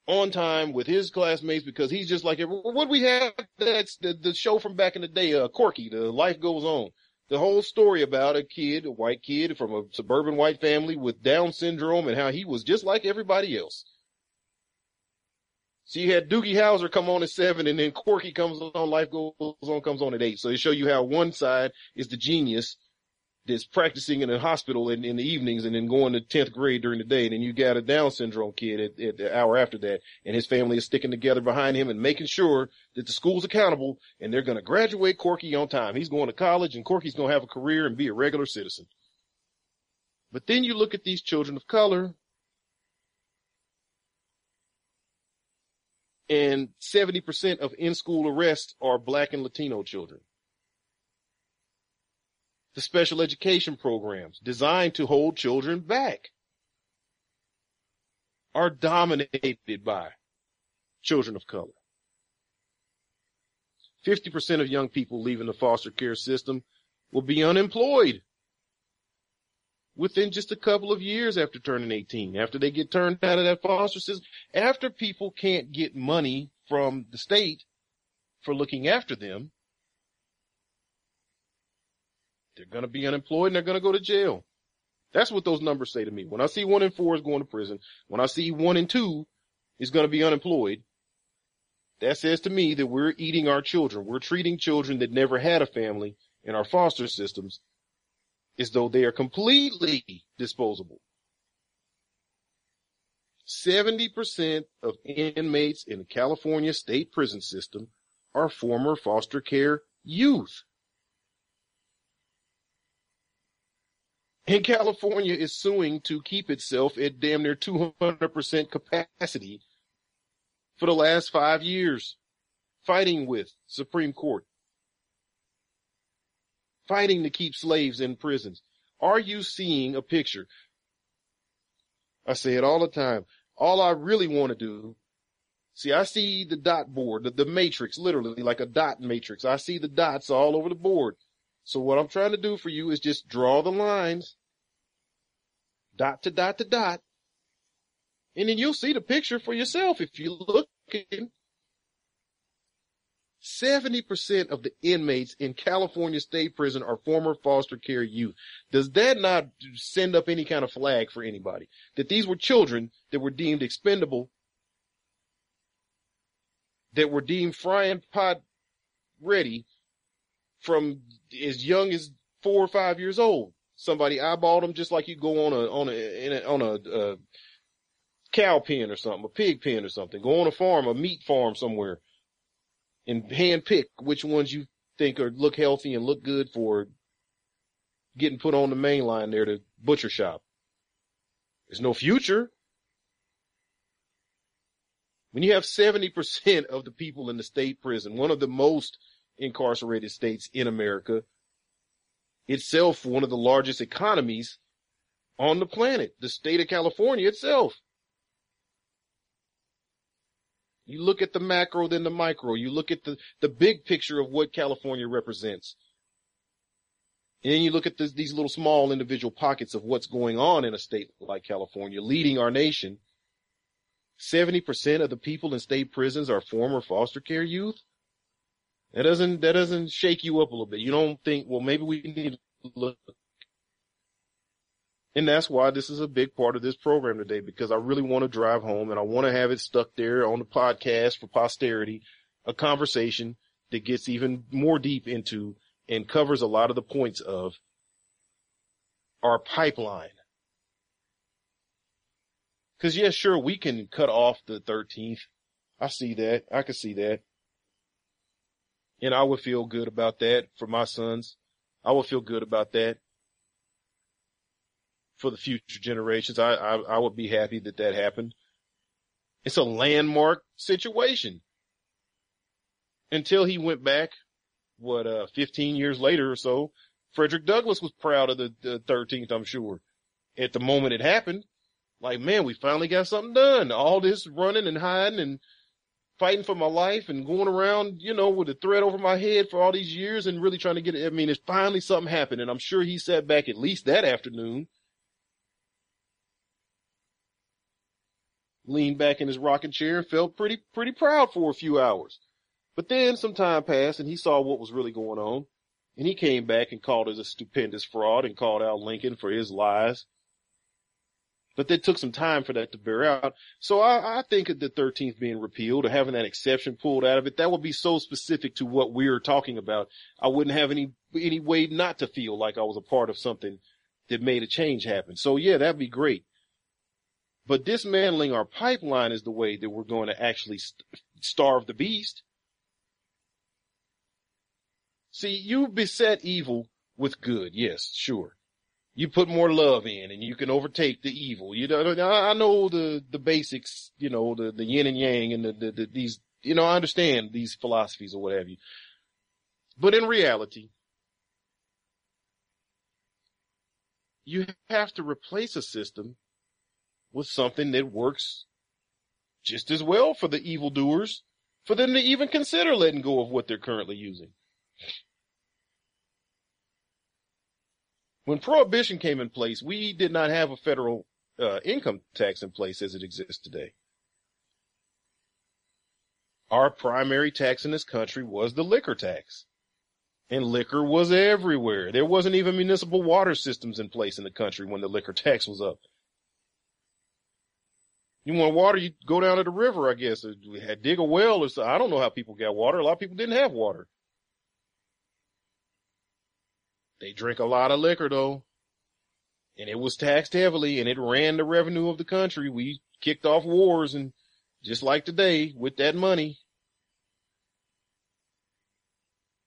on time with his classmates because he's just like. What we have, that's the, the show from back in the day, uh, Corky, the life goes on. The whole story about a kid, a white kid from a suburban white family with Down syndrome and how he was just like everybody else. So you had Doogie Howser come on at seven and then Corky comes on, Life Goes On comes on at eight. So they show you how one side is the genius that's practicing in a hospital in, in the evenings and then going to 10th grade during the day. And then you got a Down syndrome kid at, at the hour after that and his family is sticking together behind him and making sure that the school's accountable and they're going to graduate Corky on time. He's going to college and Corky's going to have a career and be a regular citizen. But then you look at these children of color and 70% of in-school arrests are black and Latino children. The special education programs designed to hold children back are dominated by children of color. 50% of young people leaving the foster care system will be unemployed within just a couple of years after turning 18, after they get turned out of that foster system, after people can't get money from the state for looking after them, they're going to be unemployed and they're going to go to jail. That's what those numbers say to me. When I see one in four is going to prison, when I see one in two is going to be unemployed, that says to me that we're eating our children. We're treating children that never had a family in our foster systems as though they are completely disposable. 70% of inmates in the California state prison system are former foster care youth. And California is suing to keep itself at damn near 200% capacity for the last five years, fighting with Supreme Court, fighting to keep slaves in prisons. Are you seeing a picture? I say it all the time. All I really want to do, see, I see the dot board, the, the matrix, literally like a dot matrix. I see the dots all over the board. So what I'm trying to do for you is just draw the lines, dot to dot to dot, and then you'll see the picture for yourself if you look 70% of the inmates in California state prison are former foster care youth. Does that not send up any kind of flag for anybody? That these were children that were deemed expendable, that were deemed frying pot ready from as young as four or five years old. Somebody eyeballed them just like you go on a, on a, on a, uh, cow pen or something, a pig pen or something. Go on a farm, a meat farm somewhere and hand pick which ones you think are look healthy and look good for getting put on the main line there to butcher shop. There's no future. When you have 70% of the people in the state prison, one of the most incarcerated states in America, itself one of the largest economies on the planet, the state of California itself. You look at the macro, then the micro. You look at the, the big picture of what California represents. And then you look at this, these little small individual pockets of what's going on in a state like California, leading our nation. 70% of the people in state prisons are former foster care youth. That doesn't, that doesn't shake you up a little bit. You don't think, well, maybe we need to look and that's why this is a big part of this program today, because I really want to drive home and I want to have it stuck there on the podcast for posterity, a conversation that gets even more deep into and covers a lot of the points of our pipeline. Cause yeah, sure, we can cut off the 13th. I see that. I can see that. And I would feel good about that for my sons. I would feel good about that for the future generations. I, I, I would be happy that that happened. It's a landmark situation. until he went back, what, uh, 15 years later or so. Frederick Douglass was proud of the, the 13th, I'm sure. At the moment it happened, like, man, we finally got something done. All this running and hiding and fighting for my life and going around, you know, with a thread over my head for all these years and really trying to get it. I mean, it's finally something happened. And I'm sure he sat back at least that afternoon, leaned back in his rocking chair and felt pretty, pretty proud for a few hours. But then some time passed and he saw what was really going on. And he came back and called it a stupendous fraud and called out Lincoln for his lies but it took some time for that to bear out. So I, I think the 13th being repealed or having that exception pulled out of it, that would be so specific to what we're talking about. I wouldn't have any, any way not to feel like I was a part of something that made a change happen. So yeah, that'd be great. But dismantling our pipeline is the way that we're going to actually st- starve the beast. See, you beset evil with good. Yes, sure you put more love in and you can overtake the evil. You know, I know the, the basics, you know, the, the yin and yang and the, the, the, these, you know, I understand these philosophies or what have you. But in reality, you have to replace a system with something that works just as well for the evildoers, for them to even consider letting go of what they're currently using. When prohibition came in place, we did not have a federal uh, income tax in place as it exists today. Our primary tax in this country was the liquor tax. And liquor was everywhere. There wasn't even municipal water systems in place in the country when the liquor tax was up. You want water, you go down to the river, I guess. Had dig a well or so. I don't know how people got water. A lot of people didn't have water. They drink a lot of liquor though. And it was taxed heavily and it ran the revenue of the country. We kicked off wars and just like today with that money.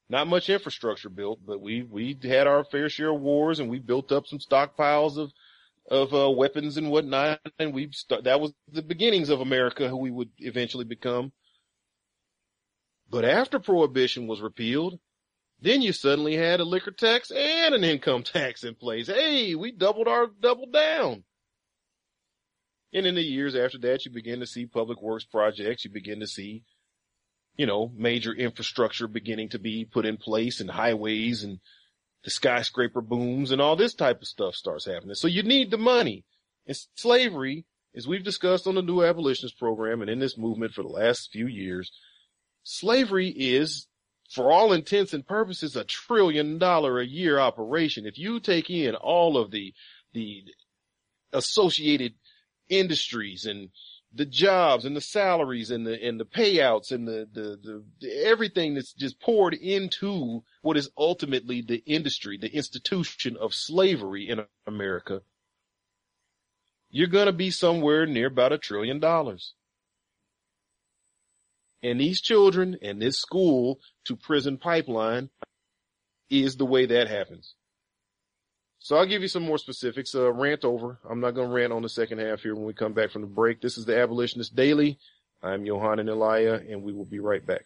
Not much infrastructure built, but we, we had our fair share of wars and we built up some stockpiles of, of, uh, weapons and whatnot. And we, st- that was the beginnings of America who we would eventually become. But after prohibition was repealed, then you suddenly had a liquor tax and an income tax in place. Hey, we doubled our double down. And in the years after that, you begin to see public works projects. You begin to see, you know, major infrastructure beginning to be put in place and highways and the skyscraper booms and all this type of stuff starts happening. So you need the money. And slavery, as we've discussed on the new abolitionist program and in this movement for the last few years, slavery is for all intents and purposes, a trillion dollar a year operation. If you take in all of the, the associated industries and the jobs and the salaries and the, and the payouts and the, the, the, the, everything that's just poured into what is ultimately the industry, the institution of slavery in America, you're going to be somewhere near about a trillion dollars and these children and this school to prison pipeline is the way that happens. So I'll give you some more specifics. Uh, rant over. I'm not going to rant on the second half here when we come back from the break. This is the Abolitionist Daily. I'm Yohanan Elia, and we will be right back.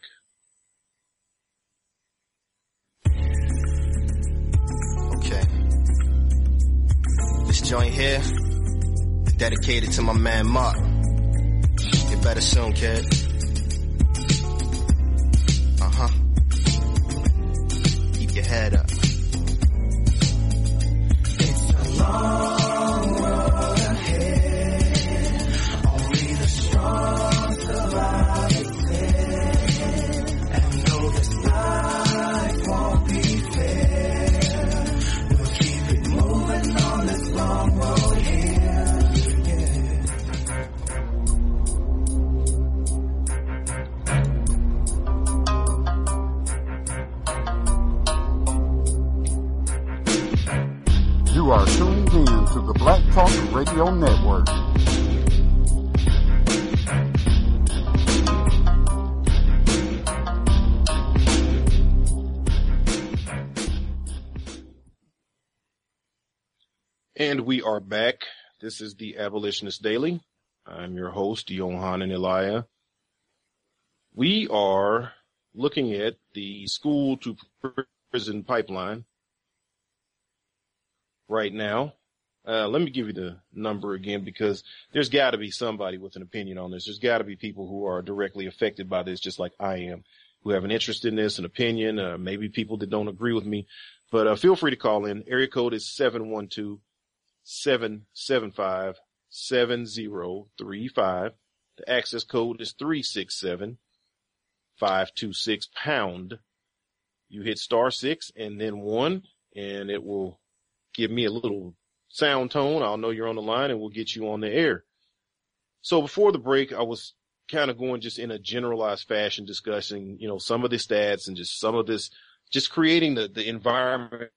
Okay. This joint here is dedicated to my man Mark. Get better soon, kid. Head up. It's a long to the Black Talk Radio Network. And we are back. This is the Abolitionist Daily. I'm your host, Johan and Elia. We are looking at the school to prison pipeline right now. Uh, let me give you the number again because there's got to be somebody with an opinion on this. There's got to be people who are directly affected by this, just like I am, who have an interest in this, an opinion, uh, maybe people that don't agree with me. But uh, feel free to call in. Area code is 712 775 7035. The access code is 367 526 pound. You hit star six and then one and it will give me a little sound tone. I'll know you're on the line and we'll get you on the air. So before the break, I was kind of going just in a generalized fashion discussing, you know, some of the stats and just some of this, just creating the, the environment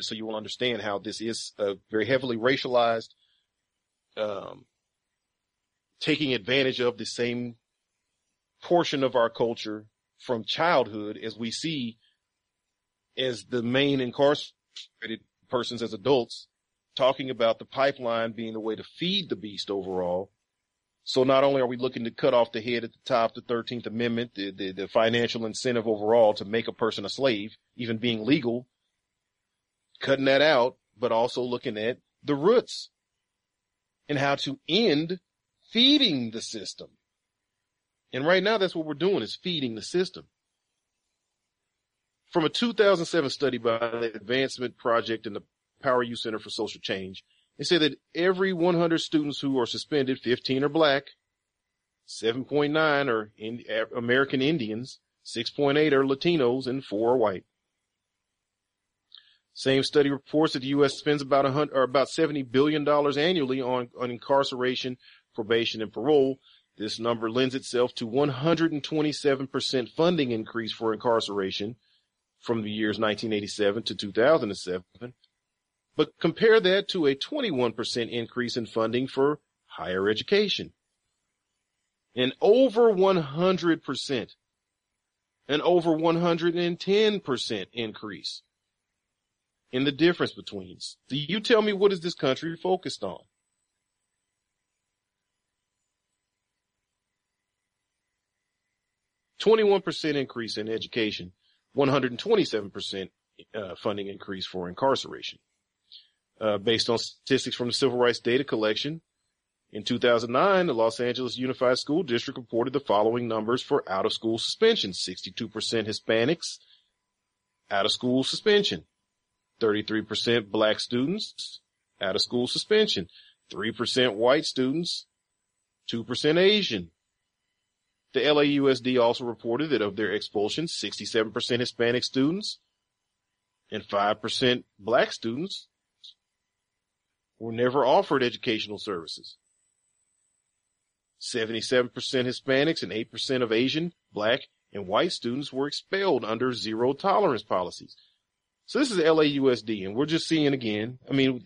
so you will understand how this is a very heavily racialized, um, taking advantage of the same portion of our culture from childhood as we see as the main incarcerated persons as adults talking about the pipeline being the way to feed the beast overall. So not only are we looking to cut off the head at the top, the 13th Amendment, the, the, the financial incentive overall to make a person a slave, even being legal, cutting that out, but also looking at the roots and how to end feeding the system. And right now that's what we're doing is feeding the system. From a 2007 study by the Advancement Project and the Power U Center for Social Change, they say that every 100 students who are suspended, 15 are black, 7.9 are in, American Indians, 6.8 are Latinos, and 4 are white. Same study reports that the U.S. spends about about $70 billion annually on, on incarceration, probation, and parole, this number lends itself to 127% funding increase for incarceration from the years 1987 to 2007. But compare that to a 21% increase in funding for higher education. An over 100%, an over 110% increase in the difference between. Do you tell me what is this country focused on? 21% increase in education, 127% uh, funding increase for incarceration. Uh, based on statistics from the Civil Rights Data Collection, in 2009, the Los Angeles Unified School District reported the following numbers for out of school suspension. 62% Hispanics, out of school suspension. 33% black students, out of school suspension. 3% white students, 2% Asian, the LAUSD also reported that of their expulsions, 67% Hispanic students and 5% black students were never offered educational services. 77% Hispanics and 8% of Asian, black, and white students were expelled under zero tolerance policies. So this is LAUSD and we're just seeing again, I mean,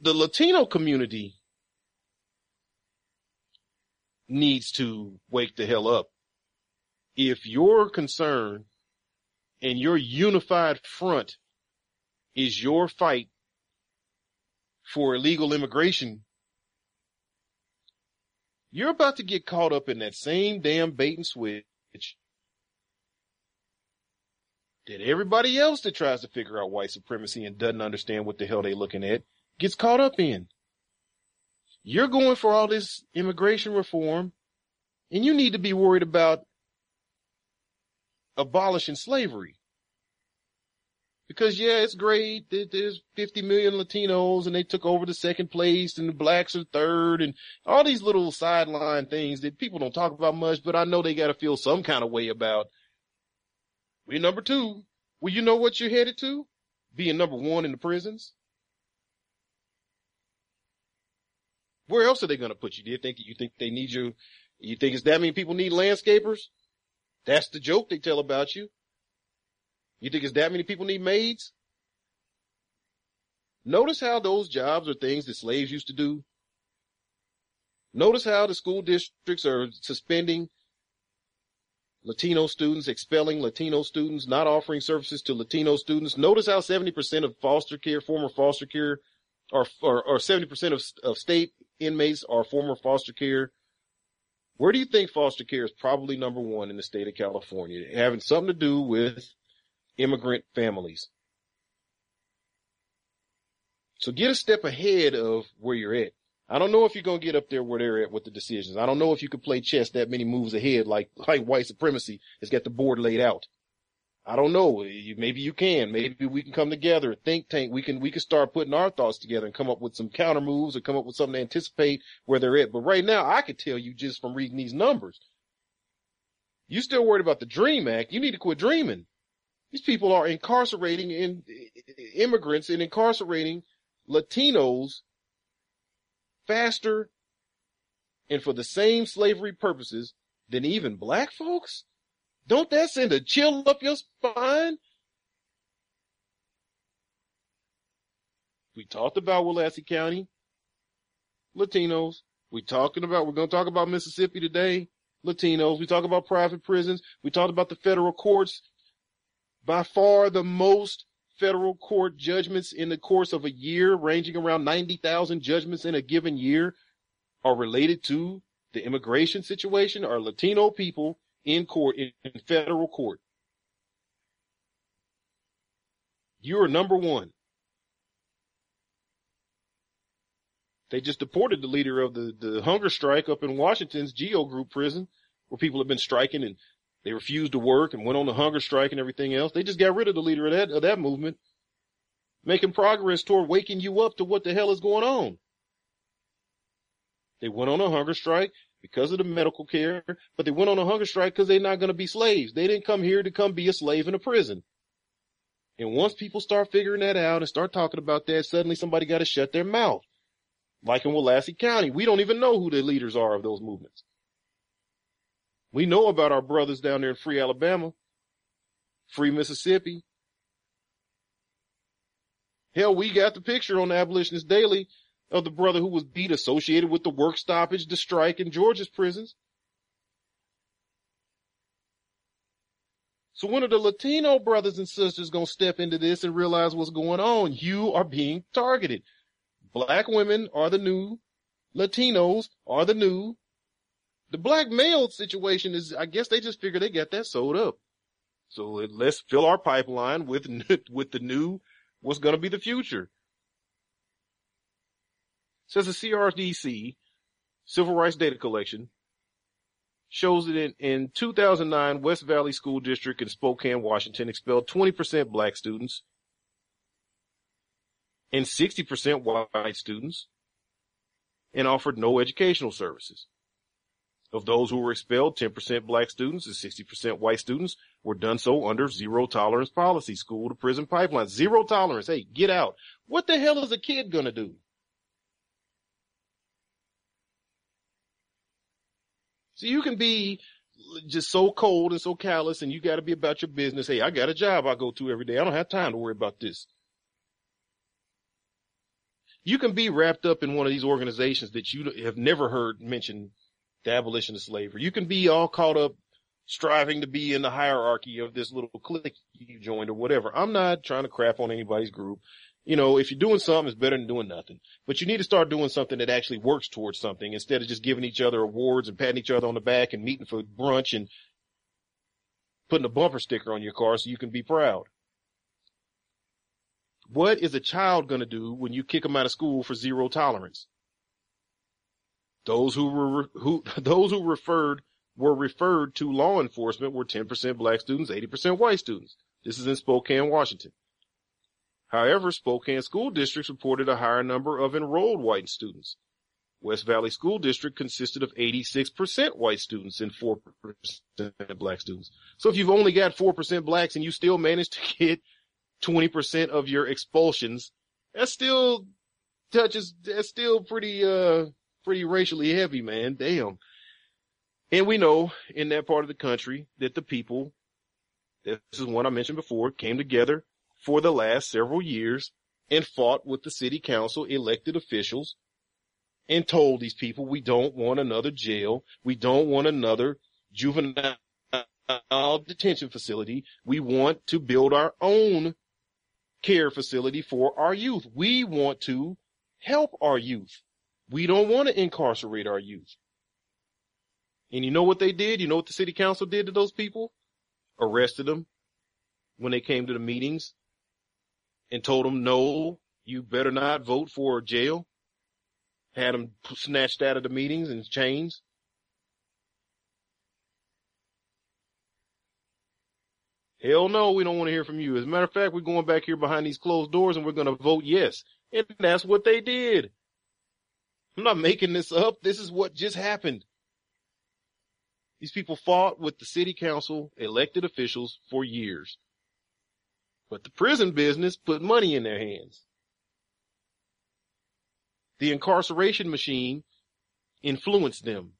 the Latino community needs to wake the hell up. If your concern and your unified front is your fight for illegal immigration, you're about to get caught up in that same damn bait and switch that everybody else that tries to figure out white supremacy and doesn't understand what the hell they're looking at gets caught up in. You're going for all this immigration reform and you need to be worried about abolishing slavery. Because yeah, it's great that there's 50 million Latinos and they took over the second place and the blacks are third and all these little sideline things that people don't talk about much, but I know they got to feel some kind of way about. We're number two. Well, you know what you're headed to? Being number one in the prisons. Where else are they to put you? Do you think you think they need you? You think it's that many people need landscapers? That's the joke they tell about you. You think it's that many people need maids? Notice how those jobs are things that slaves used to do. Notice how the school districts are suspending Latino students, expelling Latino students, not offering services to Latino students. Notice how 70% of foster care, former foster care, or, or, or 70% of, of state inmates are former foster care Where do you think foster care is probably number one in the state of California? Having something to do with immigrant families. So get a step ahead of where you're at. I don't know if you're going to get up there where they're at with the decisions. I don't know if you can play chess that many moves ahead like, like white supremacy has got the board laid out. I don't know. Maybe you can. Maybe we can come together, think tank. We can, we can start putting our thoughts together and come up with some counter moves or come up with something to anticipate where they're at. But right now, I could tell you just from reading these numbers, you still worried about the DREAM Act. You need to quit dreaming. These people are incarcerating in immigrants and incarcerating Latinos faster and for the same slavery purposes than even black folks? Don't that send a chill up your spine? We talked about Willacy County, Latinos. We talking about, we're going to talk about Mississippi today, Latinos. We talk about private prisons. We talked about the federal courts. By far the most federal court judgments in the course of a year, ranging around 90,000 judgments in a given year, are related to the immigration situation or Latino people in court, in, in federal court. You are number one. They just deported the leader of the, the hunger strike up in Washington's Geo Group prison, where people have been striking and they refused to work and went on the hunger strike and everything else. They just got rid of the leader of that, of that movement, making progress toward waking you up to what the hell is going on. They went on a hunger strike because of the medical care, but they went on a hunger strike because they're not going to be slaves. They didn't come here to come be a slave in a prison. And once people start figuring that out and start talking about that, suddenly somebody got to shut their mouth. Like in Willacy County, we don't even know who the leaders are of those movements. We know about our brothers down there in free Alabama, free Mississippi. Hell, we got the picture on the Abolitionist Daily of the brother who was beat associated with the work stoppage, the strike in Georgia's prisons. So when are the Latino brothers and sisters going to step into this and realize what's going on? You are being targeted. Black women are the new Latinos are the new the black male situation is, I guess they just figure they got that sold up. So let's fill our pipeline with, with the new, what's going to be the future. Says the CRDC, Civil Rights Data Collection, shows that in, in 2009, West Valley School District in Spokane, Washington expelled 20% black students and 60% white students and offered no educational services. Of those who were expelled, 10% black students and 60% white students were done so under zero tolerance policy, school to prison pipeline. Zero tolerance. Hey, get out. What the hell is a kid gonna do? So you can be just so cold and so callous and you gotta be about your business. Hey, I got a job I go to every day. I don't have time to worry about this. You can be wrapped up in one of these organizations that you have never heard mentioned the abolition of slavery. You can be all caught up striving to be in the hierarchy of this little clique you joined or whatever. I'm not trying to crap on anybody's group. You know, if you're doing something, it's better than doing nothing. But you need to start doing something that actually works towards something instead of just giving each other awards and patting each other on the back and meeting for brunch and putting a bumper sticker on your car so you can be proud. What is a child going to do when you kick them out of school for zero tolerance? Those who were who those who referred were referred to law enforcement were 10% black students, 80% white students. This is in Spokane, Washington. However, Spokane school districts reported a higher number of enrolled white students. West Valley School District consisted of 86% white students and 4% black students. So if you've only got 4% blacks and you still manage to get 20% of your expulsions, that still touches, that's still pretty, uh, pretty racially heavy, man. Damn. And we know in that part of the country that the people, this is one I mentioned before, came together for the last several years and fought with the city council elected officials and told these people we don't want another jail. We don't want another juvenile detention facility. We want to build our own care facility for our youth. We want to help our youth. We don't want to incarcerate our youth. And you know what they did? You know what the city council did to those people? Arrested them when they came to the meetings and told them, no, you better not vote for jail. Had them snatched out of the meetings and chains. Hell no, we don't want to hear from you. As a matter of fact, we're going back here behind these closed doors and we're going to vote yes. And that's what they did. I'm not making this up. This is what just happened. These people fought with the city council elected officials for years. But the prison business put money in their hands. The incarceration machine influenced them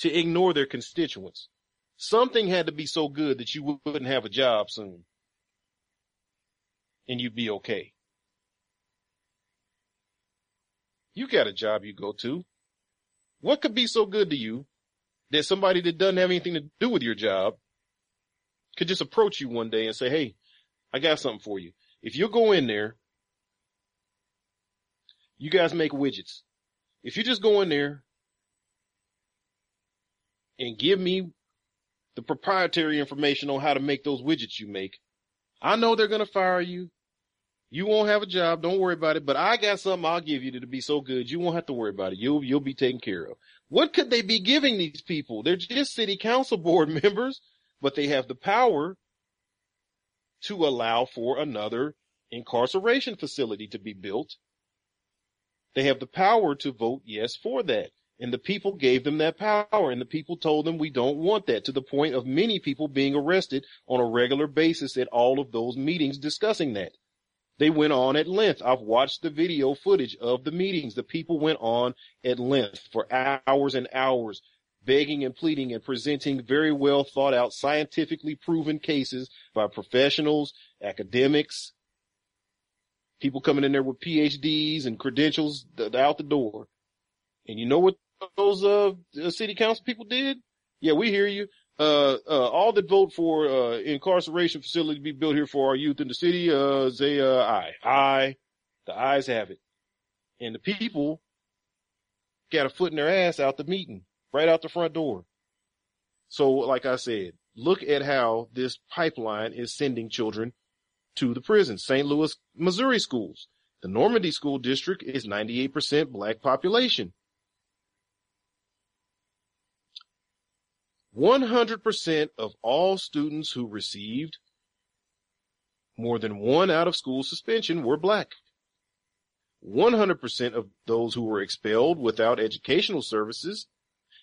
to ignore their constituents. Something had to be so good that you wouldn't have a job soon. And you'd be okay. You got a job you go to. What could be so good to you that somebody that doesn't have anything to do with your job could just approach you one day and say, Hey, I got something for you. If you go in there, you guys make widgets. If you just go in there and give me the proprietary information on how to make those widgets you make. I know they're going to fire you. You won't have a job. Don't worry about it. But I got something I'll give you that'll be so good. You won't have to worry about it. You'll, you'll be taken care of. What could they be giving these people? They're just city council board members, but they have the power to allow for another incarceration facility to be built. They have the power to vote yes for that. And the people gave them that power and the people told them we don't want that to the point of many people being arrested on a regular basis at all of those meetings discussing that. They went on at length. I've watched the video footage of the meetings. The people went on at length for hours and hours, begging and pleading and presenting very well thought out, scientifically proven cases by professionals, academics, people coming in there with PhDs and credentials out the door. And you know what those uh city council people did? Yeah, we hear you. Uh, uh, all that vote for uh incarceration facility to be built here for our youth in the city, uh, say uh aye. Aye. The ayes have it. And the people got a foot in their ass out the meeting, right out the front door. So, like I said, look at how this pipeline is sending children to the prison. St. Louis, Missouri schools. The Normandy school district is 98% black population. 100% of all students who received more than one out of school suspension were black. 100% of those who were expelled without educational services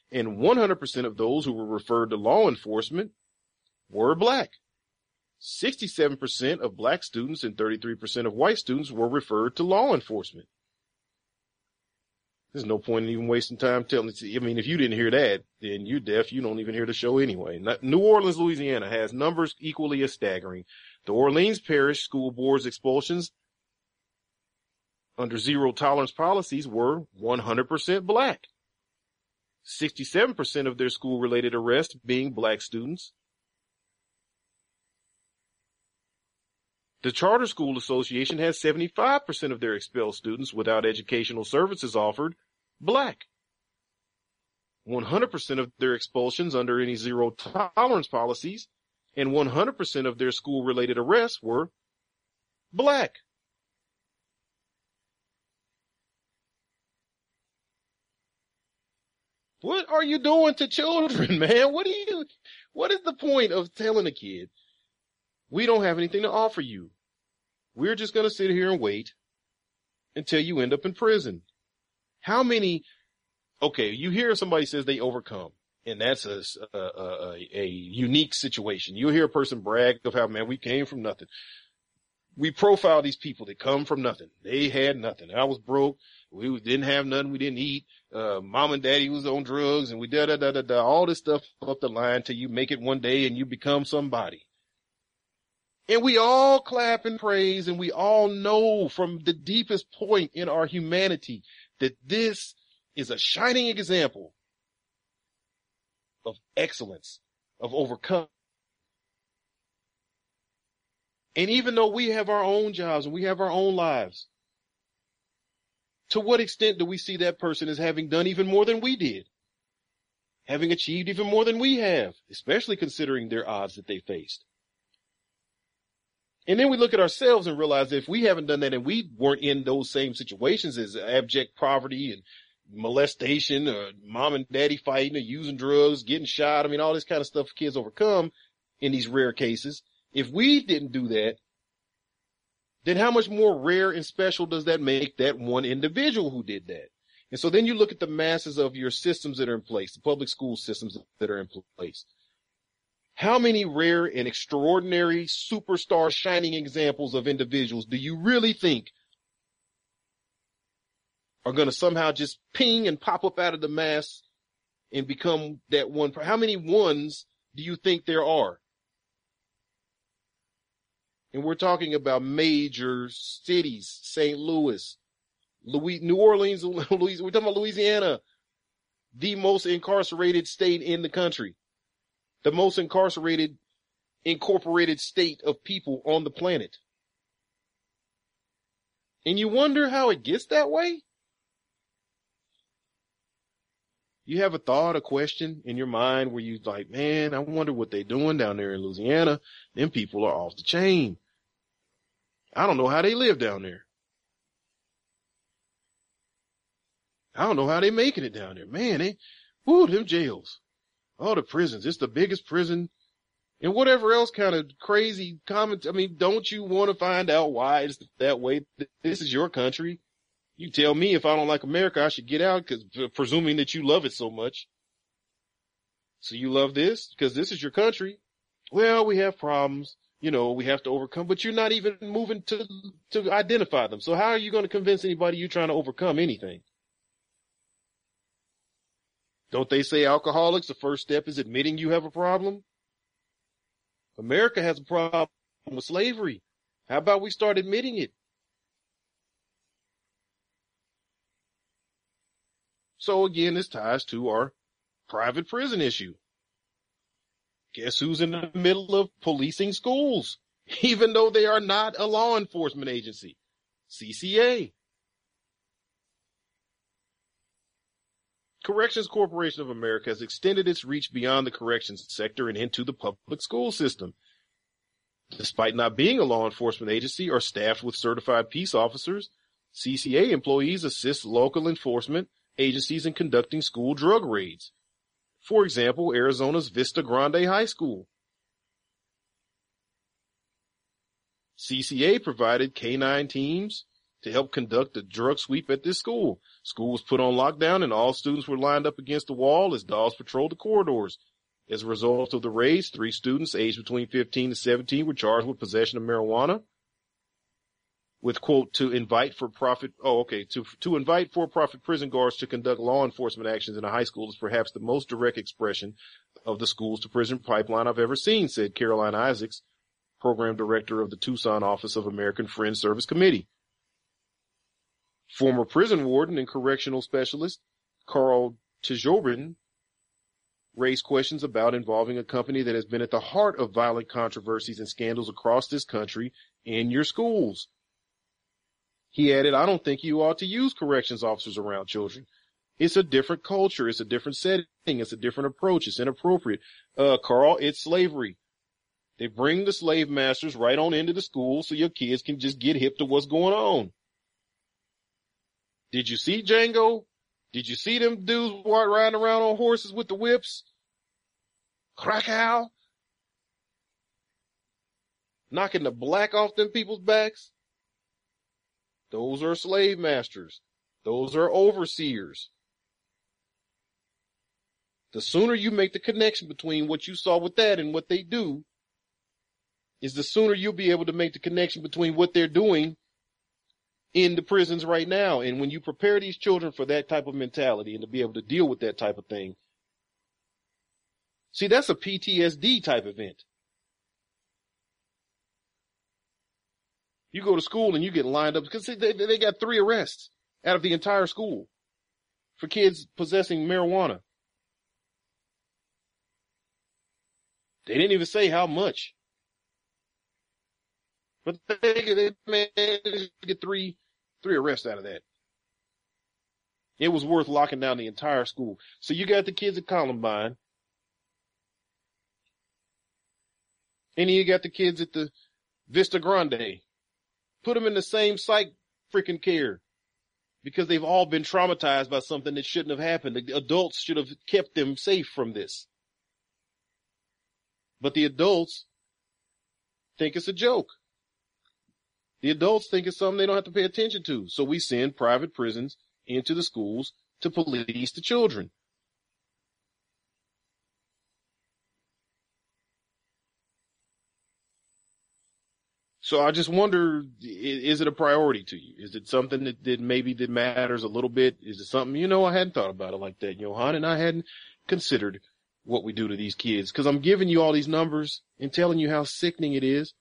and 100% of those who were referred to law enforcement were black. 67% of black students and 33% of white students were referred to law enforcement. There's no point in even wasting time telling. I mean, if you didn't hear that, then you're deaf. You don't even hear the show anyway. New Orleans, Louisiana has numbers equally as staggering. The Orleans Parish School Board's expulsions under zero tolerance policies were 100% black. 67% of their school related arrests being black students. The Charter School Association has 75% of their expelled students without educational services offered black. 100% of their expulsions under any zero tolerance policies and 100% of their school related arrests were black. What are you doing to children, man? What are you, what is the point of telling a kid, we don't have anything to offer you. We're just going to sit here and wait until you end up in prison. How many, okay, you hear somebody says they overcome and that's a, a, a, a unique situation. You hear a person brag of how, man, we came from nothing. We profile these people that come from nothing. They had nothing. I was broke. We didn't have nothing. We didn't eat. Uh, mom and daddy was on drugs and we da da da da da. All this stuff up the line till you make it one day and you become somebody. And we all clap and praise and we all know from the deepest point in our humanity that this is a shining example of excellence, of overcoming. And even though we have our own jobs and we have our own lives, to what extent do we see that person as having done even more than we did? having achieved even more than we have, especially considering their odds that they faced. And then we look at ourselves and realize if we haven't done that and we weren't in those same situations as abject poverty and molestation or mom and daddy fighting or using drugs, getting shot. I mean, all this kind of stuff kids overcome in these rare cases. If we didn't do that, then how much more rare and special does that make that one individual who did that? And so then you look at the masses of your systems that are in place, the public school systems that are in place. How many rare and extraordinary superstar shining examples of individuals do you really think are going to somehow just ping and pop up out of the mass and become that one? How many ones do you think there are? And we're talking about major cities, St. Louis, Louis, New Orleans, Louisiana. We're talking about Louisiana, the most incarcerated state in the country, the most incarcerated, incorporated state of people on the planet. And you wonder how it gets that way? You have a thought, a question in your mind where you like, man, I wonder what they're doing down there in Louisiana. Them people are off the chain. I don't know how they live down there. I don't know how they making it down there. Man, they, whoo, them jails. Oh, the prisons. It's the biggest prison and whatever else kind of crazy comment. I mean, don't you want to find out why it's that way? This is your country. You tell me if I don't like America, I should get out because presuming that you love it so much. So you love this because this is your country. Well, we have problems you know, we have to overcome, but you're not even moving to, to identify them. So how are you going to convince anybody you're trying to overcome anything? Don't they say alcoholics, the first step is admitting you have a problem? America has a problem with slavery. How about we start admitting it? So again, this ties to our private prison issue. Guess who's in the middle of policing schools, even though they are not a law enforcement agency? CCA. Corrections Corporation of America has extended its reach beyond the corrections sector and into the public school system. Despite not being a law enforcement agency or staffed with certified peace officers, CCA employees assist local enforcement agencies in conducting school drug raids, for example, Arizona's Vista Grande High School. CCA provided K-9 teams to help conduct a drug sweep at this school. School was put on lockdown and all students were lined up against the wall as dogs patrolled the corridors. As a result of the raids, three students aged between 15 and 17 were charged with possession of marijuana with quote to invite for profit oh okay to to invite for profit prison guards to conduct law enforcement actions in a high school is perhaps the most direct expression of the schools to prison pipeline I've ever seen said Caroline Isaacs program director of the Tucson office of American Friends Service Committee former prison warden and correctional specialist Carl Tjobin raised questions about involving a company that has been at the heart of violent controversies and scandals across this country in your schools. He added, I don't think you ought to use corrections officers around children. It's a different culture. It's a different setting. It's a different approach. It's inappropriate. Uh, Carl, it's slavery. They bring the slave masters right on into the school so your kids can just get hip to what's going on. Did you see Django? Did you see them dudes riding around on horses with the whips? Krakow? Knocking the black off them people's backs? Those are slave masters. Those are overseers. The sooner you make the connection between what you saw with that and what they do, is the sooner you'll be able to make the connection between what they're doing in the prisons right now. And when you prepare these children for that type of mentality and to be able to deal with that type of thing, see, that's a PTSD type event. You go to school and you get lined up because they, they got three arrests out of the entire school for kids possessing marijuana. They didn't even say how much. But they, they managed to get three, three arrests out of that. It was worth locking down the entire school. So you got the kids at Columbine. And you got the kids at the Vista Grande. Put them in the same psych freaking care because they've all been traumatized by something that shouldn't have happened. The adults should have kept them safe from this. But the adults think it's a joke. The adults think it's something they don't have to pay attention to. So we send private prisons into the schools to police the children. So I just wonder, is it a priority to you? Is it something that, that maybe that matters a little bit? Is it something, you know, I hadn't thought about it like that, Johan, and I hadn't considered what we do to these kids because I'm giving you all these numbers and telling you how sickening it is.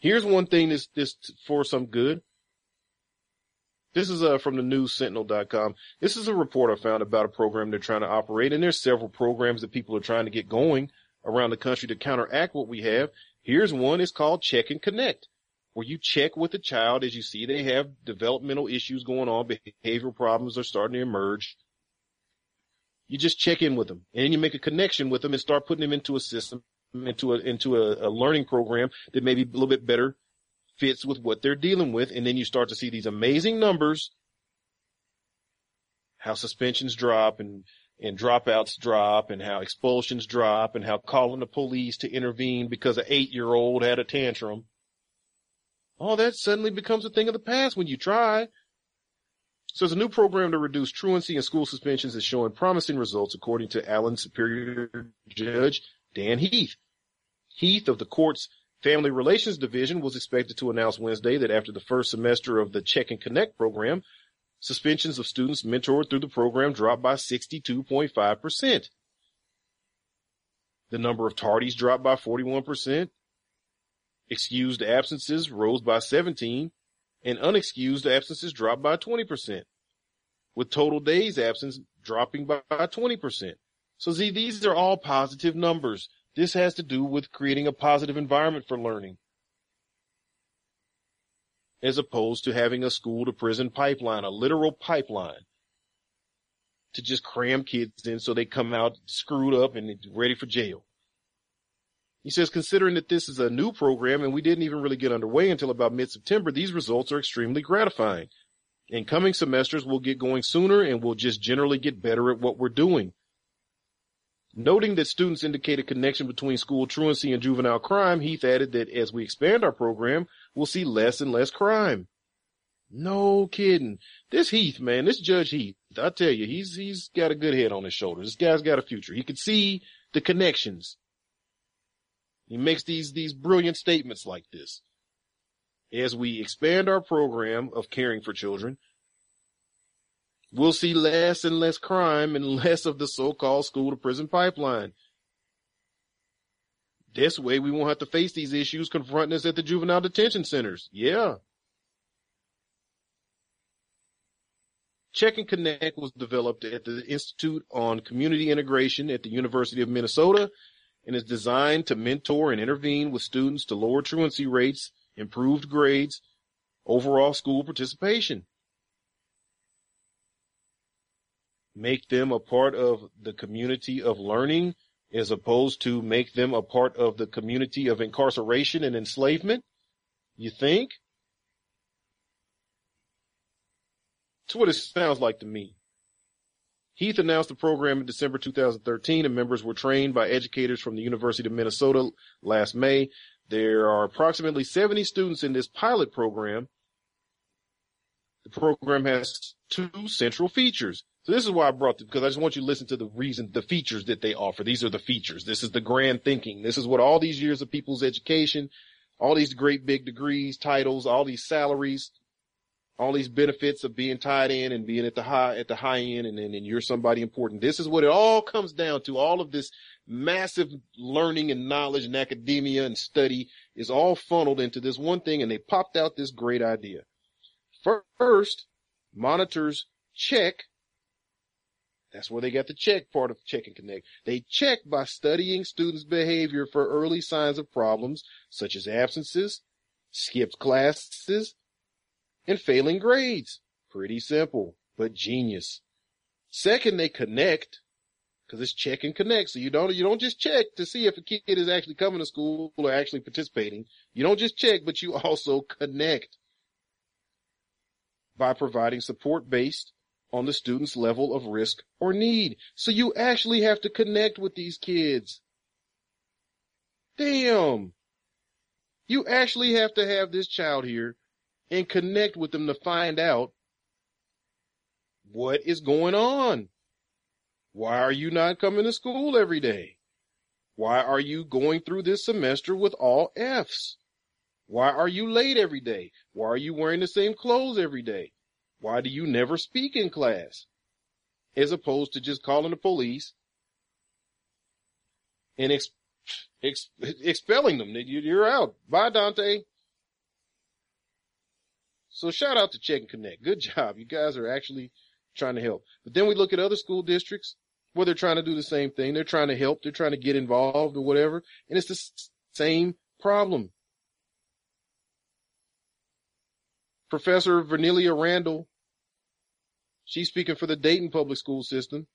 Here's one thing that's, that's for some good. This is uh, from the newssentinel.com. This is a report I found about a program they're trying to operate, and there's several programs that people are trying to get going around the country to counteract what we have. Here's one. It's called Check and Connect, where you check with the child as you see they have developmental issues going on, behavioral problems are starting to emerge. You just check in with them and you make a connection with them and start putting them into a system, into a, into a, a learning program that maybe a little bit better fits with what they're dealing with. And then you start to see these amazing numbers, how suspensions drop and and dropouts drop and how expulsions drop and how calling the police to intervene because an eight year old had a tantrum. All that suddenly becomes a thing of the past when you try. So there's a new program to reduce truancy and school suspensions is showing promising results according to Allen Superior Judge Dan Heath. Heath of the court's Family Relations Division was expected to announce Wednesday that after the first semester of the Check and Connect program, suspensions of students mentored through the program dropped by 62.5%. The number of tardies dropped by 41%. Excused absences rose by 17 and unexcused absences dropped by 20%, with total days absence dropping by 20%. So see, these are all positive numbers. This has to do with creating a positive environment for learning as opposed to having a school to prison pipeline, a literal pipeline to just cram kids in so they come out screwed up and ready for jail. He says, considering that this is a new program and we didn't even really get underway until about mid-September, these results are extremely gratifying. In coming semesters, we'll get going sooner and we'll just generally get better at what we're doing. Noting that students indicate a connection between school truancy and juvenile crime, Heath added that as we expand our program, we'll see less and less crime. No kidding. This Heath, man, this Judge Heath, I tell you, he's, he's got a good head on his shoulders. This guy's got a future. He can see the connections. He makes these, these brilliant statements like this. As we expand our program of caring for children, we'll see less and less crime and less of the so-called school to prison pipeline. This way we won't have to face these issues confronting us at the juvenile detention centers. Yeah. Check and Connect was developed at the Institute on Community Integration at the University of Minnesota and is designed to mentor and intervene with students to lower truancy rates, improved grades, overall school participation. Make them a part of the community of learning as opposed to make them a part of the community of incarceration and enslavement? You think? That's what it sounds like to me. Heath announced the program in December 2013 and members were trained by educators from the University of Minnesota last May. There are approximately 70 students in this pilot program. The program has two central features. So this is why I brought this because I just want you to listen to the reason, the features that they offer. These are the features. This is the grand thinking. This is what all these years of people's education, all these great big degrees, titles, all these salaries, all these benefits of being tied in and being at the high, at the high end and, and, and you're somebody important. This is what it all comes down to. All of this massive learning and knowledge and academia and study is all funneled into this one thing and they popped out this great idea. First, monitors check that's where they got the check part of Check and Connect. They check by studying students' behavior for early signs of problems such as absences, skipped classes, and failing grades. Pretty simple. but genius. Second, they connect because it's check and connect. So you don't, you don't just check to see if a kid is actually coming to school or actually participating. You don't just check, but you also connect by providing support based on the student's level of risk or need. So you actually have to connect with these kids. Damn. You actually have to have this child here and connect with them to find out what is going on. Why are you not coming to school every day? Why are you going through this semester with all F's? Why are you late every day? Why are you wearing the same clothes every day? Why do you never speak in class? As opposed to just calling the police and ex- ex- expelling them. You're out. Bye, Dante. So shout out to Check and Connect. Good job. You guys are actually trying to help. But then we look at other school districts where they're trying to do the same thing. They're trying to help. They're trying to get involved or whatever. And it's the same problem. Professor Vernellia Randall, she's speaking for the Dayton public school system.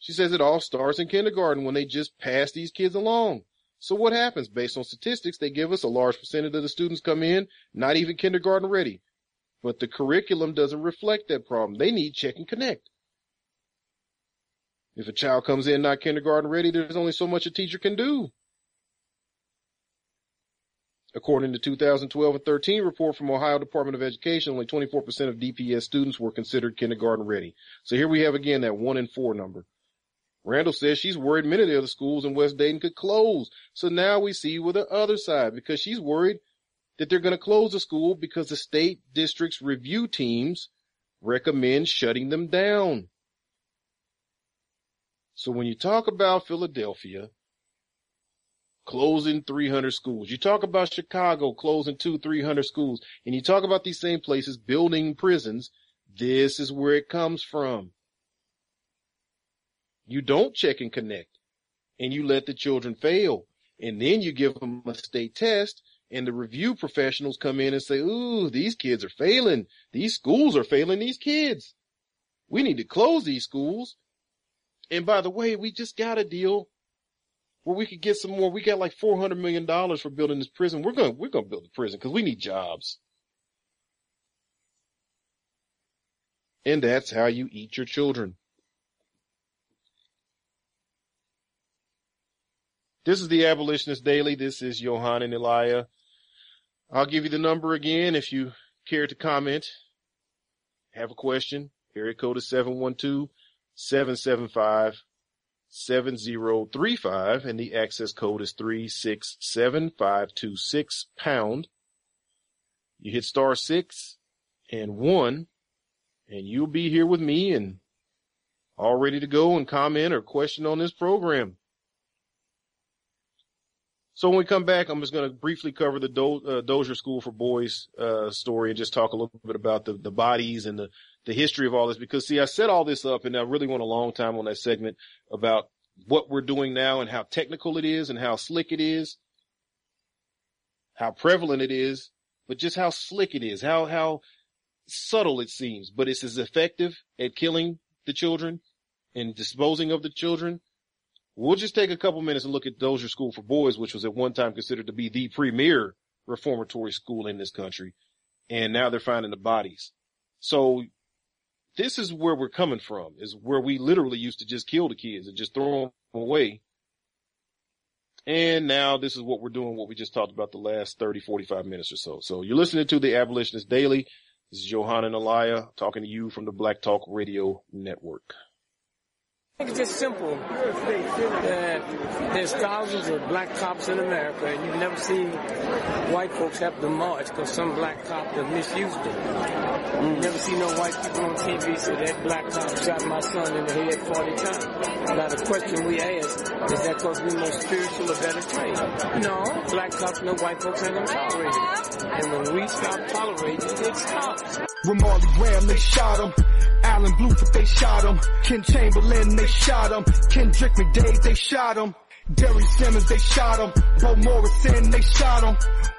She says it all starts in kindergarten when they just pass these kids along. So what happens? Based on statistics, they give us a large percentage of the students come in not even kindergarten ready. But the curriculum doesn't reflect that problem. They need check and connect. If a child comes in not kindergarten ready, there's only so much a teacher can do. According to 2012 and 13 report from Ohio Department of Education, only 24% of DPS students were considered kindergarten ready. So here we have again that one in four number. Randall says she's worried many of the other schools in West Dayton could close. So now we see with the other side because she's worried that they're going to close the school because the state district's review teams recommend shutting them down. So when you talk about Philadelphia closing 300 schools, you talk about Chicago closing two, 300 schools, and you talk about these same places building prisons, this is where it comes from. You don't check and connect and you let the children fail. And then you give them a state test and the review professionals come in and say, Ooh, these kids are failing. These schools are failing these kids. We need to close these schools. And by the way, we just got a deal where we could get some more. We got like $400 million for building this prison. We're to, we're to build the prison because we need jobs. And that's how you eat your children. This is the Abolitionist Daily. This is Yohanan Elia. I'll give you the number again if you care to comment, have a question. Area code is 712-775-7035 and the access code is 367526 pound. You hit star six and one and you'll be here with me and all ready to go and comment or question on this program. So when we come back, I'm just going to briefly cover the Do- uh, Dozier School for Boys uh, story and just talk a little bit about the, the bodies and the, the history of all this. Because see, I set all this up and I really went a long time on that segment about what we're doing now and how technical it is and how slick it is, how prevalent it is, but just how slick it is, how, how subtle it seems, but it's as effective at killing the children and disposing of the children We'll just take a couple minutes and look at Dozier School for Boys, which was at one time considered to be the premier reformatory school in this country. And now they're finding the bodies. So this is where we're coming from, is where we literally used to just kill the kids and just throw them away. And now this is what we're doing, what we just talked about the last 30, 45 minutes or so. So you're listening to the Abolitionist Daily. This is Johanna and Elia talking to you from the Black Talk Radio Network. I think it's just simple that there's thousands of black cops in America, and you've never seen white folks have to march because some black cop have misused it. Mm. You never see no white people on TV say that black cop shot my son in the head 40 times. Now the question we ask is that because we're more spiritual or better trained? No, black cops know white folks ain't gonna tolerate it. And when we stop tolerating it, it stops. When Marley Graham, they shot him. Alan Blueford, they shot him. Ken Chamberlain, they shot him. Kendrec McDade, they shot him. Derry Simmons, they shot him. Bo Morrison, they shot him.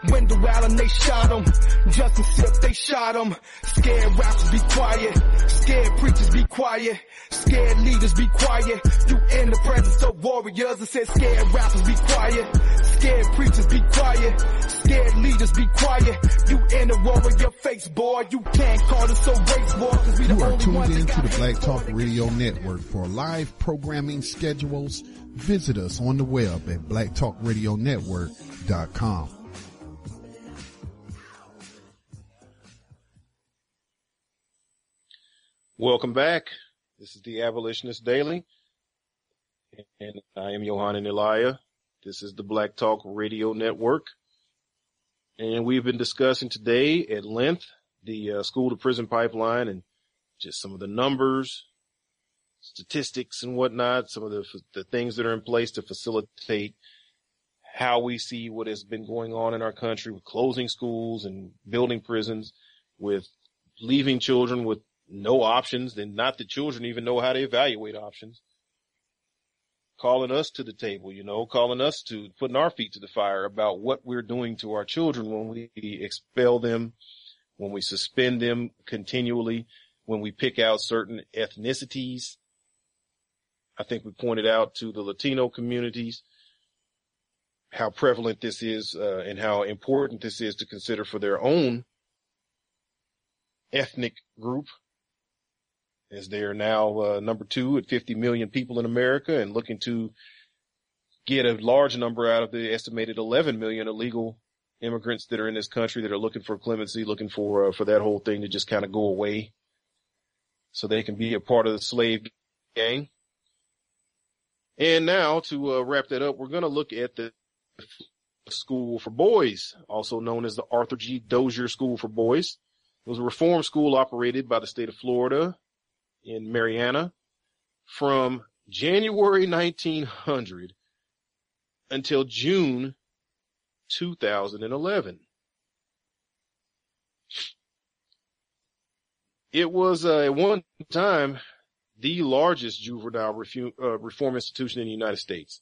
Wendell Allen, they shot him. Justin Sip, they shot him. Scared rappers be quiet. Scared preachers be quiet. Scared leaders be quiet. You in the presence of warriors and said scared rappers be quiet. Scared preachers be quiet. Scared leaders be quiet. You in the warrior face, boy. You can't call this a race war cause we the You are tuned in to the Black Talk Radio Network. For live programming schedules, visit us on the web at blacktalkradionetwork.com. Welcome back. This is the Abolitionist Daily, and I am Yohanan Elia. This is the Black Talk Radio Network, and we've been discussing today at length the uh, school to prison pipeline and just some of the numbers, statistics, and whatnot. Some of the the things that are in place to facilitate how we see what has been going on in our country with closing schools and building prisons, with leaving children with no options, then not the children even know how to evaluate options. Calling us to the table, you know, calling us to putting our feet to the fire about what we're doing to our children when we expel them, when we suspend them continually, when we pick out certain ethnicities. I think we pointed out to the Latino communities how prevalent this is uh, and how important this is to consider for their own ethnic group as they are now uh, number two at 50 million people in America and looking to get a large number out of the estimated 11 million illegal immigrants that are in this country that are looking for clemency, looking for uh, for that whole thing to just kind of go away, so they can be a part of the slave gang. And now to uh, wrap that up, we're going to look at the School for Boys, also known as the Arthur G. Dozier School for Boys. It was a reform school operated by the state of Florida in Marianna from January 1900 until June 2011. It was uh, at one time the largest juvenile refu- uh, reform institution in the United States.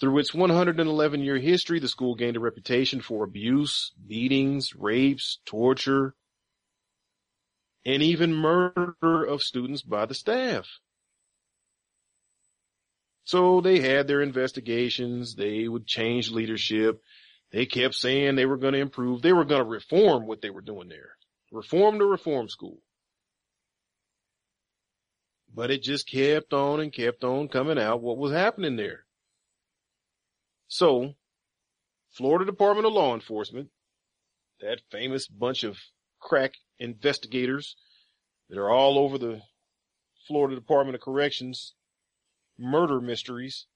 Through its 111 year history, the school gained a reputation for abuse, beatings, rapes, torture, and even murder of students by the staff. So they had their investigations. They would change leadership. They kept saying they were going to improve. They were going to reform what they were doing there. Reform the reform school. But it just kept on and kept on coming out what was happening there. So, Florida Department of Law Enforcement, that famous bunch of crack investigators that are all over the Florida Department of Corrections murder mysteries.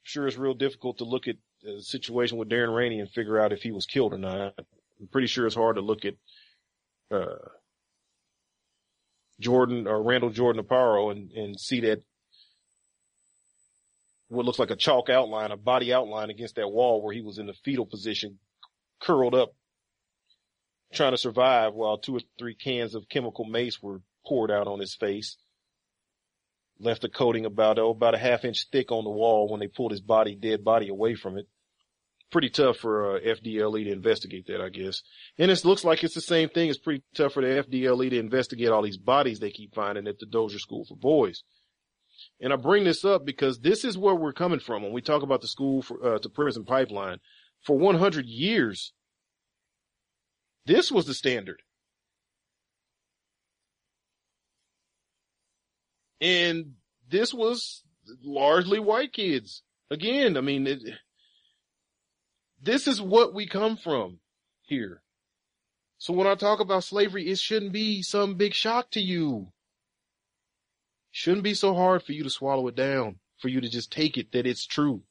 I'm sure it's real difficult to look at the situation with Darren Rainey and figure out if he was killed or not. I'm pretty sure it's hard to look at uh, Jordan or Randall Jordan Aparo and, and see that what looks like a chalk outline, a body outline against that wall where he was in the fetal position, curled up, trying to survive while two or three cans of chemical mace were poured out on his face. Left a coating about, oh, about a half inch thick on the wall when they pulled his body, dead body away from it. Pretty tough for uh, FDLE to investigate that, I guess. And it looks like it's the same thing. It's pretty tough for the FDLE to investigate all these bodies they keep finding at the Dozier School for Boys. And I bring this up because this is where we're coming from when we talk about the school for, uh, to prison pipeline. For 100 years, this was the standard. And this was largely white kids. Again, I mean, it, this is what we come from here. So when I talk about slavery, it shouldn't be some big shock to you. Shouldn't be so hard for you to swallow it down, for you to just take it that it's true.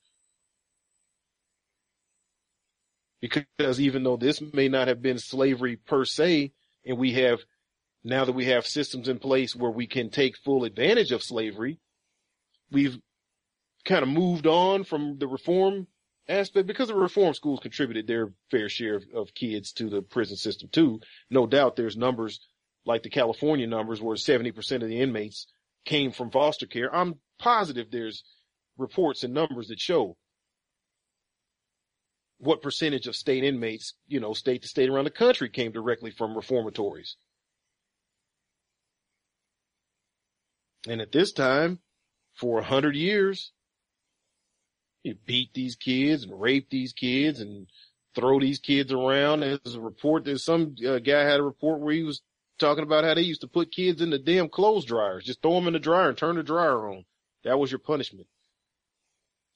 Because even though this may not have been slavery per se, and we have, now that we have systems in place where we can take full advantage of slavery, we've kind of moved on from the reform aspect because the reform schools contributed their fair share of, of kids to the prison system too. No doubt there's numbers like the California numbers where 70% of the inmates came from foster care. I'm positive there's reports and numbers that show what percentage of state inmates, you know, state to state around the country came directly from reformatories. And at this time, for a hundred years, you beat these kids and rape these kids and throw these kids around. There's a report, there's some uh, guy had a report where he was talking about how they used to put kids in the damn clothes dryers, just throw them in the dryer and turn the dryer on. That was your punishment.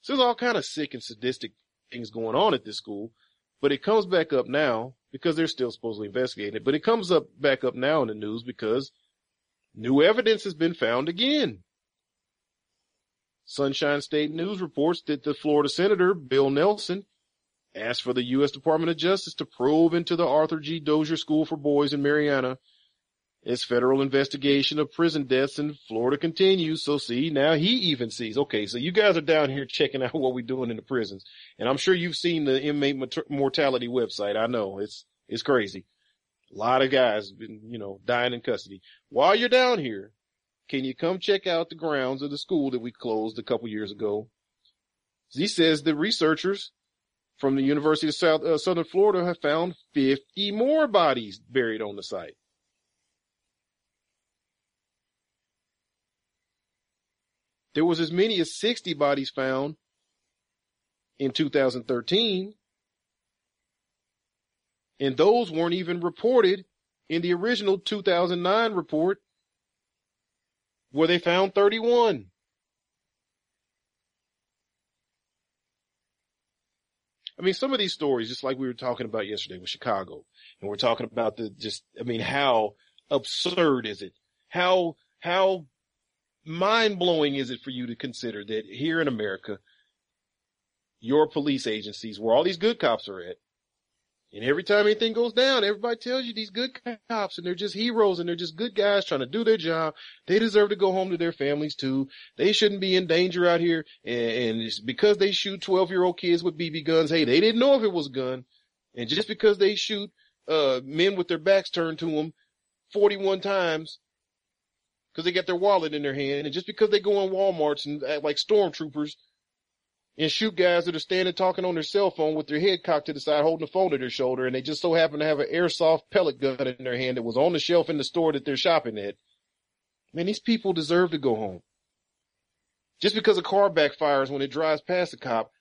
So there's all kind of sick and sadistic things going on at this school, but it comes back up now because they're still supposedly investigating it, but it comes up back up now in the news because new evidence has been found again. Sunshine State News reports that the Florida Senator, Bill Nelson, asked for the U.S. Department of Justice to probe into the Arthur G. Dozier School for Boys in Marianna its federal investigation of prison deaths in Florida continues. So see, now he even sees, okay, so you guys are down here checking out what we're doing in the prisons. And I'm sure you've seen the inmate mortality website. I know it's, it's crazy. A lot of guys, been, you know, dying in custody. While you're down here, can you come check out the grounds of the school that we closed a couple years ago? He says the researchers from the University of South, uh, Southern Florida have found 50 more bodies buried on the site. There was as many as 60 bodies found in 2013. And those weren't even reported in the original 2009 report where they found 31. I mean, some of these stories, just like we were talking about yesterday with Chicago, and we're talking about the just, I mean, how absurd is it? How, how mind blowing is it for you to consider that here in America, your police agencies, where all these good cops are at, and every time anything goes down, everybody tells you these good cops and they're just heroes and they're just good guys trying to do their job. They deserve to go home to their families too. They shouldn't be in danger out here. And, and because they shoot 12 year old kids with BB guns, hey, they didn't know if it was a gun. And just because they shoot, uh, men with their backs turned to them 41 times, because they got their wallet in their hand. And just because they go in Walmarts and act like stormtroopers and shoot guys that are standing talking on their cell phone with their head cocked to the side, holding a phone to their shoulder, and they just so happen to have an airsoft pellet gun in their hand that was on the shelf in the store that they're shopping at. Man, these people deserve to go home. Just because a car backfires when it drives past a cop,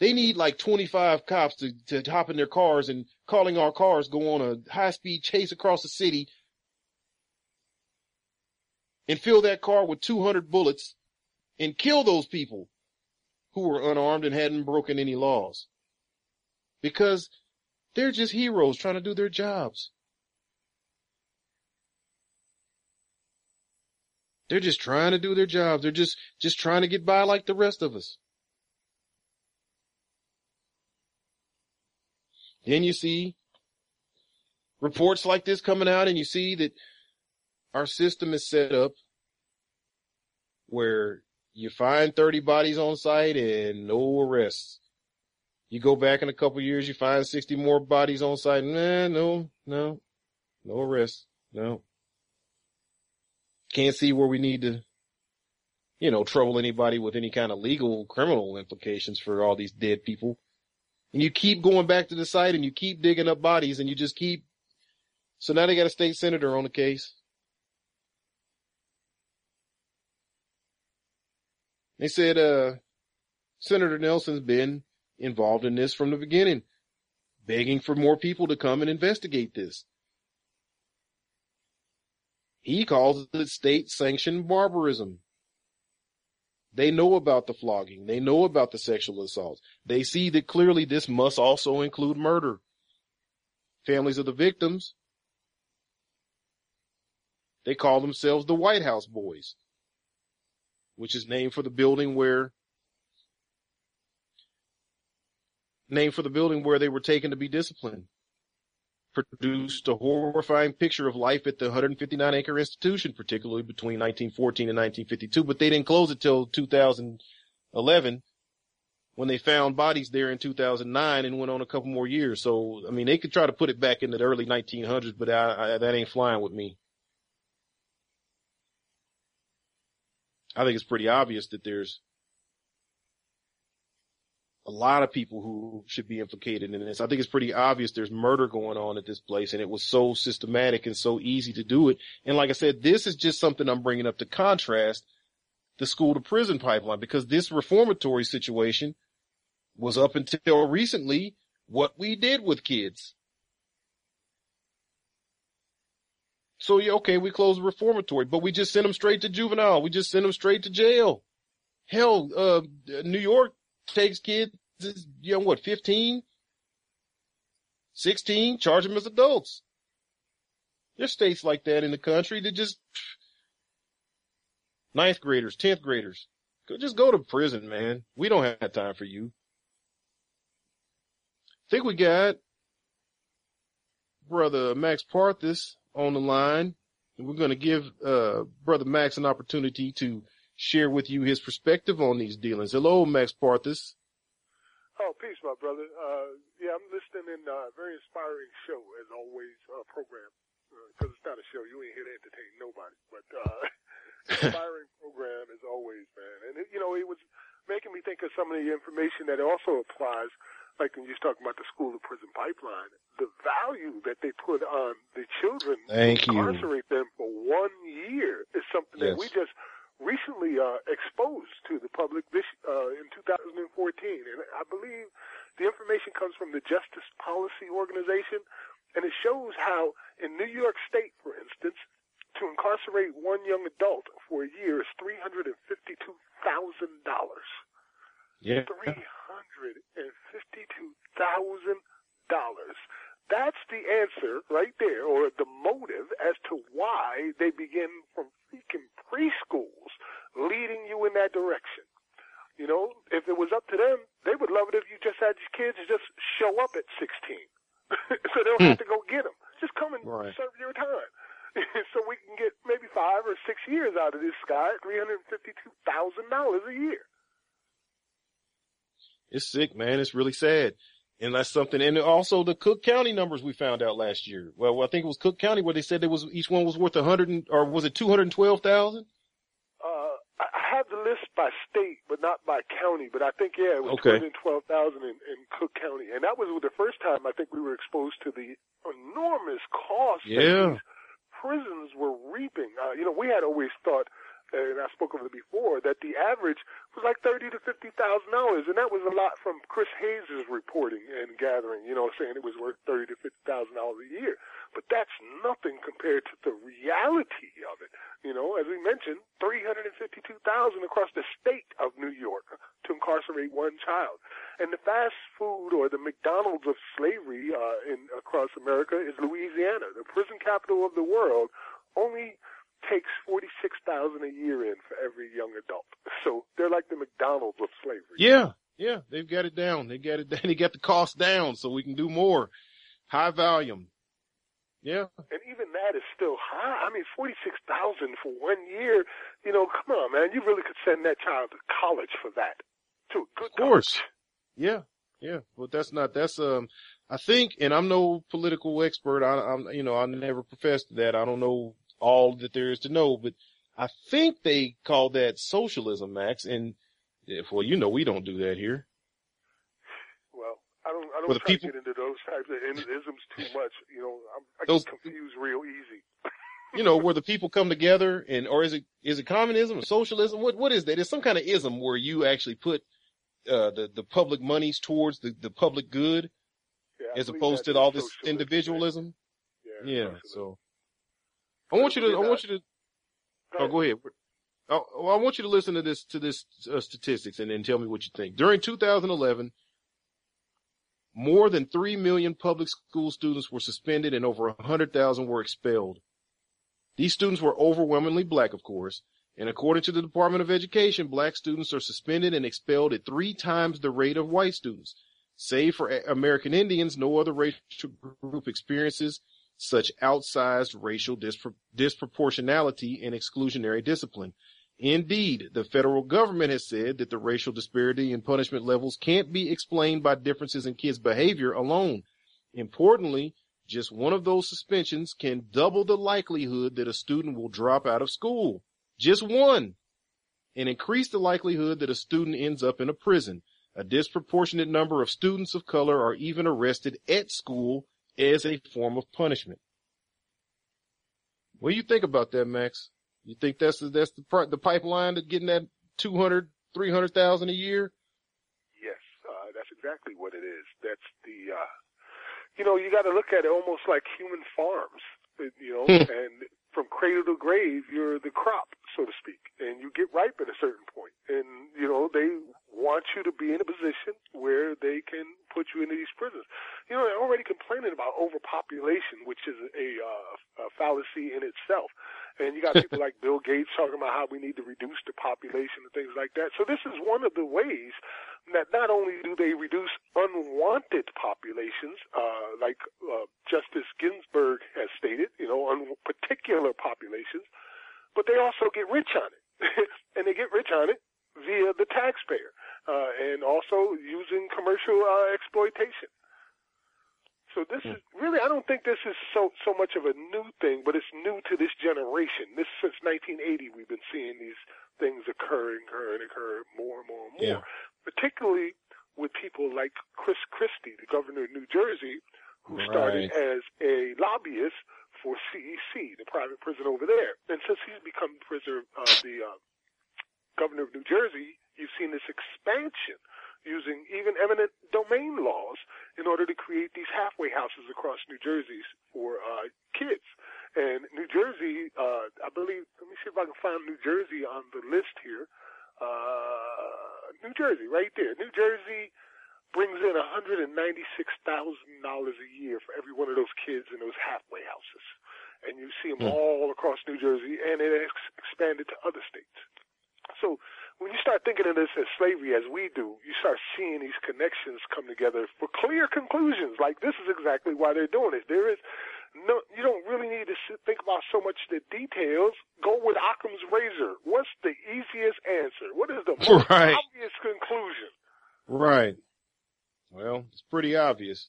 they need like 25 cops to, to hop in their cars and calling our cars, go on a high speed chase across the city and fill that car with 200 bullets and kill those people who were unarmed and hadn't broken any laws. Because they're just heroes trying to do their jobs. They're just trying to do their jobs. They're just, just trying to get by like the rest of us. Then you see reports like this coming out and you see that our system is set up where you find 30 bodies on site and no arrests. You go back in a couple years, you find 60 more bodies on site. Nah, no, no, no arrests. No. Can't see where we need to, you know, trouble anybody with any kind of legal criminal implications for all these dead people. And you keep going back to the site and you keep digging up bodies and you just keep, so now they got a state senator on the case. They said, uh, Senator Nelson's been involved in this from the beginning, begging for more people to come and investigate this. He calls it state sanctioned barbarism. They know about the flogging. They know about the sexual assaults. They see that clearly this must also include murder. Families of the victims, they call themselves the White House Boys which is named for the building where named for the building where they were taken to be disciplined. Produced a horrifying picture of life at the 159 acre institution, particularly between 1914 and 1952, but they didn't close it till 2011 when they found bodies there in 2009 and went on a couple more years. So, I mean, they could try to put it back into the early 1900s, but I, I, that ain't flying with me. I think it's pretty obvious that there's a lot of people who should be implicated in this. I think it's pretty obvious there's murder going on at this place and it was so systematic and so easy to do it. And like I said, this is just something I'm bringing up to contrast the school to prison pipeline because this reformatory situation was up until recently what we did with kids. So yeah, okay, we close the reformatory, but we just send them straight to juvenile. We just send them straight to jail. Hell, uh, New York takes kids, you know, what, 15, 16, charge them as adults. There's states like that in the country that just, ninth graders, 10th graders, just go to prison, man. We don't have time for you. I think we got brother Max Parthis on the line. And we're going to give, uh, brother Max an opportunity to share with you his perspective on these dealings. Hello, Max Parthis. Oh, peace, my brother. Uh, yeah, I'm listening in a uh, very inspiring show, as always, uh, program. Because uh, it's not a show. You ain't here to entertain nobody. But, uh, inspiring program as always, man. And, it, you know, it was making me think of some of the information that also applies, like when you're talking about the school to prison pipeline, the value that they put on the children Thank incarcerate you. them for one year is something yes. that we just recently uh, exposed to the public this uh, in 2014, and I believe the information comes from the Justice Policy Organization, and it shows how in New York State, for instance, to incarcerate one young adult for a year is three hundred and fifty-two thousand dollars. Yeah, three hundred and fifty-two thousand dollars. That's the answer right there, or the motive as to why they begin from freaking preschools leading you in that direction. You know, if it was up to them, they would love it if you just had your kids just show up at 16. so they don't hmm. have to go get them. Just come and right. serve your time. so we can get maybe five or six years out of this guy at $352,000 a year. It's sick, man. It's really sad. And that's something. And also the Cook County numbers we found out last year. Well, I think it was Cook County where they said there was each one was worth a hundred or was it two hundred and twelve thousand? Uh, I have the list by state, but not by county. But I think yeah, it was okay. two hundred twelve thousand in, in Cook County, and that was the first time I think we were exposed to the enormous cost yeah. that prisons were reaping. Uh, you know, we had always thought and I spoke of it before, that the average was like thirty to fifty thousand dollars, and that was a lot from Chris Hayes's reporting and gathering. You know, saying it was worth thirty to fifty thousand dollars a year, but that's nothing compared to the reality of it. You know, as we mentioned, three hundred and fifty-two thousand across the state of New York to incarcerate one child, and the fast food or the McDonald's of slavery uh, in across America is Louisiana, the prison capital of the world. Only takes forty six thousand a year in for every young adult. They're like the McDonald's of slavery. Yeah, yeah, they've got it down. They got it. Down. They got the cost down, so we can do more. High volume. Yeah. And even that is still high. I mean, forty six thousand for one year. You know, come on, man. You really could send that child to college for that. To a good Of course. College. Yeah. Yeah. But that's not. That's um. I think, and I'm no political expert. I, I'm, you know, I never professed that. I don't know all that there is to know, but I think they call that socialism, Max. And well, you know, we don't do that here. Well, I don't, I don't well, try people, to get into those types of isms too much. You know, I'm, I those, get confused real easy. you know, where the people come together and, or is it, is it communism or socialism? What, what is that? It's some kind of ism where you actually put, uh, the, the public monies towards the, the public good yeah, as opposed to all this individualism. Yeah. yeah so. I want you to. I want you to. Oh, go ahead. Oh, well, I want you to listen to this to this uh, statistics and then tell me what you think. During 2011, more than three million public school students were suspended and over a hundred thousand were expelled. These students were overwhelmingly black, of course, and according to the Department of Education, black students are suspended and expelled at three times the rate of white students. Save for American Indians, no other racial group experiences such outsized racial dispro- disproportionality and exclusionary discipline. Indeed, the federal government has said that the racial disparity in punishment levels can't be explained by differences in kids' behavior alone. Importantly, just one of those suspensions can double the likelihood that a student will drop out of school. Just one. and increase the likelihood that a student ends up in a prison. A disproportionate number of students of color are even arrested at school as a form of punishment. What do you think about that, Max? You think that's the, that's the the pipeline to getting that 200, 300,000 a year? Yes, uh, that's exactly what it is. That's the, uh, you know, you got to look at it almost like human farms, you know, and from cradle to grave, you're the crop, so to speak, and you get ripe at a certain point. And, you know, they want you to be in a position where they can put you into these prisons. You know, they're already complaining about overpopulation, which is a, uh, a fallacy in itself. And you got people like Bill Gates talking about how we need to reduce the population and things like that. So this is one of the ways that not only do they reduce unwanted populations, uh, like uh, Justice Ginsburg has stated, you know, on particular populations, but they also get rich on it. and they get rich on it via the taxpayer, uh, and also using commercial uh, exploitation. So this is really, I don't think this is so so much of a new thing, but it's new to this generation. This since 1980, we've been seeing these things occur and occur and occur more and more and more. Yeah. Particularly with people like Chris Christie, the governor of New Jersey, who started as a lobbyist for CEC, the private prison over there. And since he's become prisoner, uh, the uh, governor of New Jersey, you've seen this expansion using even eminent domain laws in order to create these halfway houses across New Jersey for uh, kids. And New Jersey, uh, I believe, let me see if I can find New Jersey on the list here. Uh, New Jersey, right there. New Jersey brings in $196,000 a year for every one of those kids in those halfway houses. And you see them all across New Jersey, and it has expanded to other states. So when you start thinking of this as slavery as we do, you start seeing these connections come together for clear conclusions. Like this is exactly why they're doing it. There is no, you don't really need to think about so much the details. Go with Occam's razor. What's the easiest answer? What is the most Right. obvious conclusion? Right. Well, it's pretty obvious.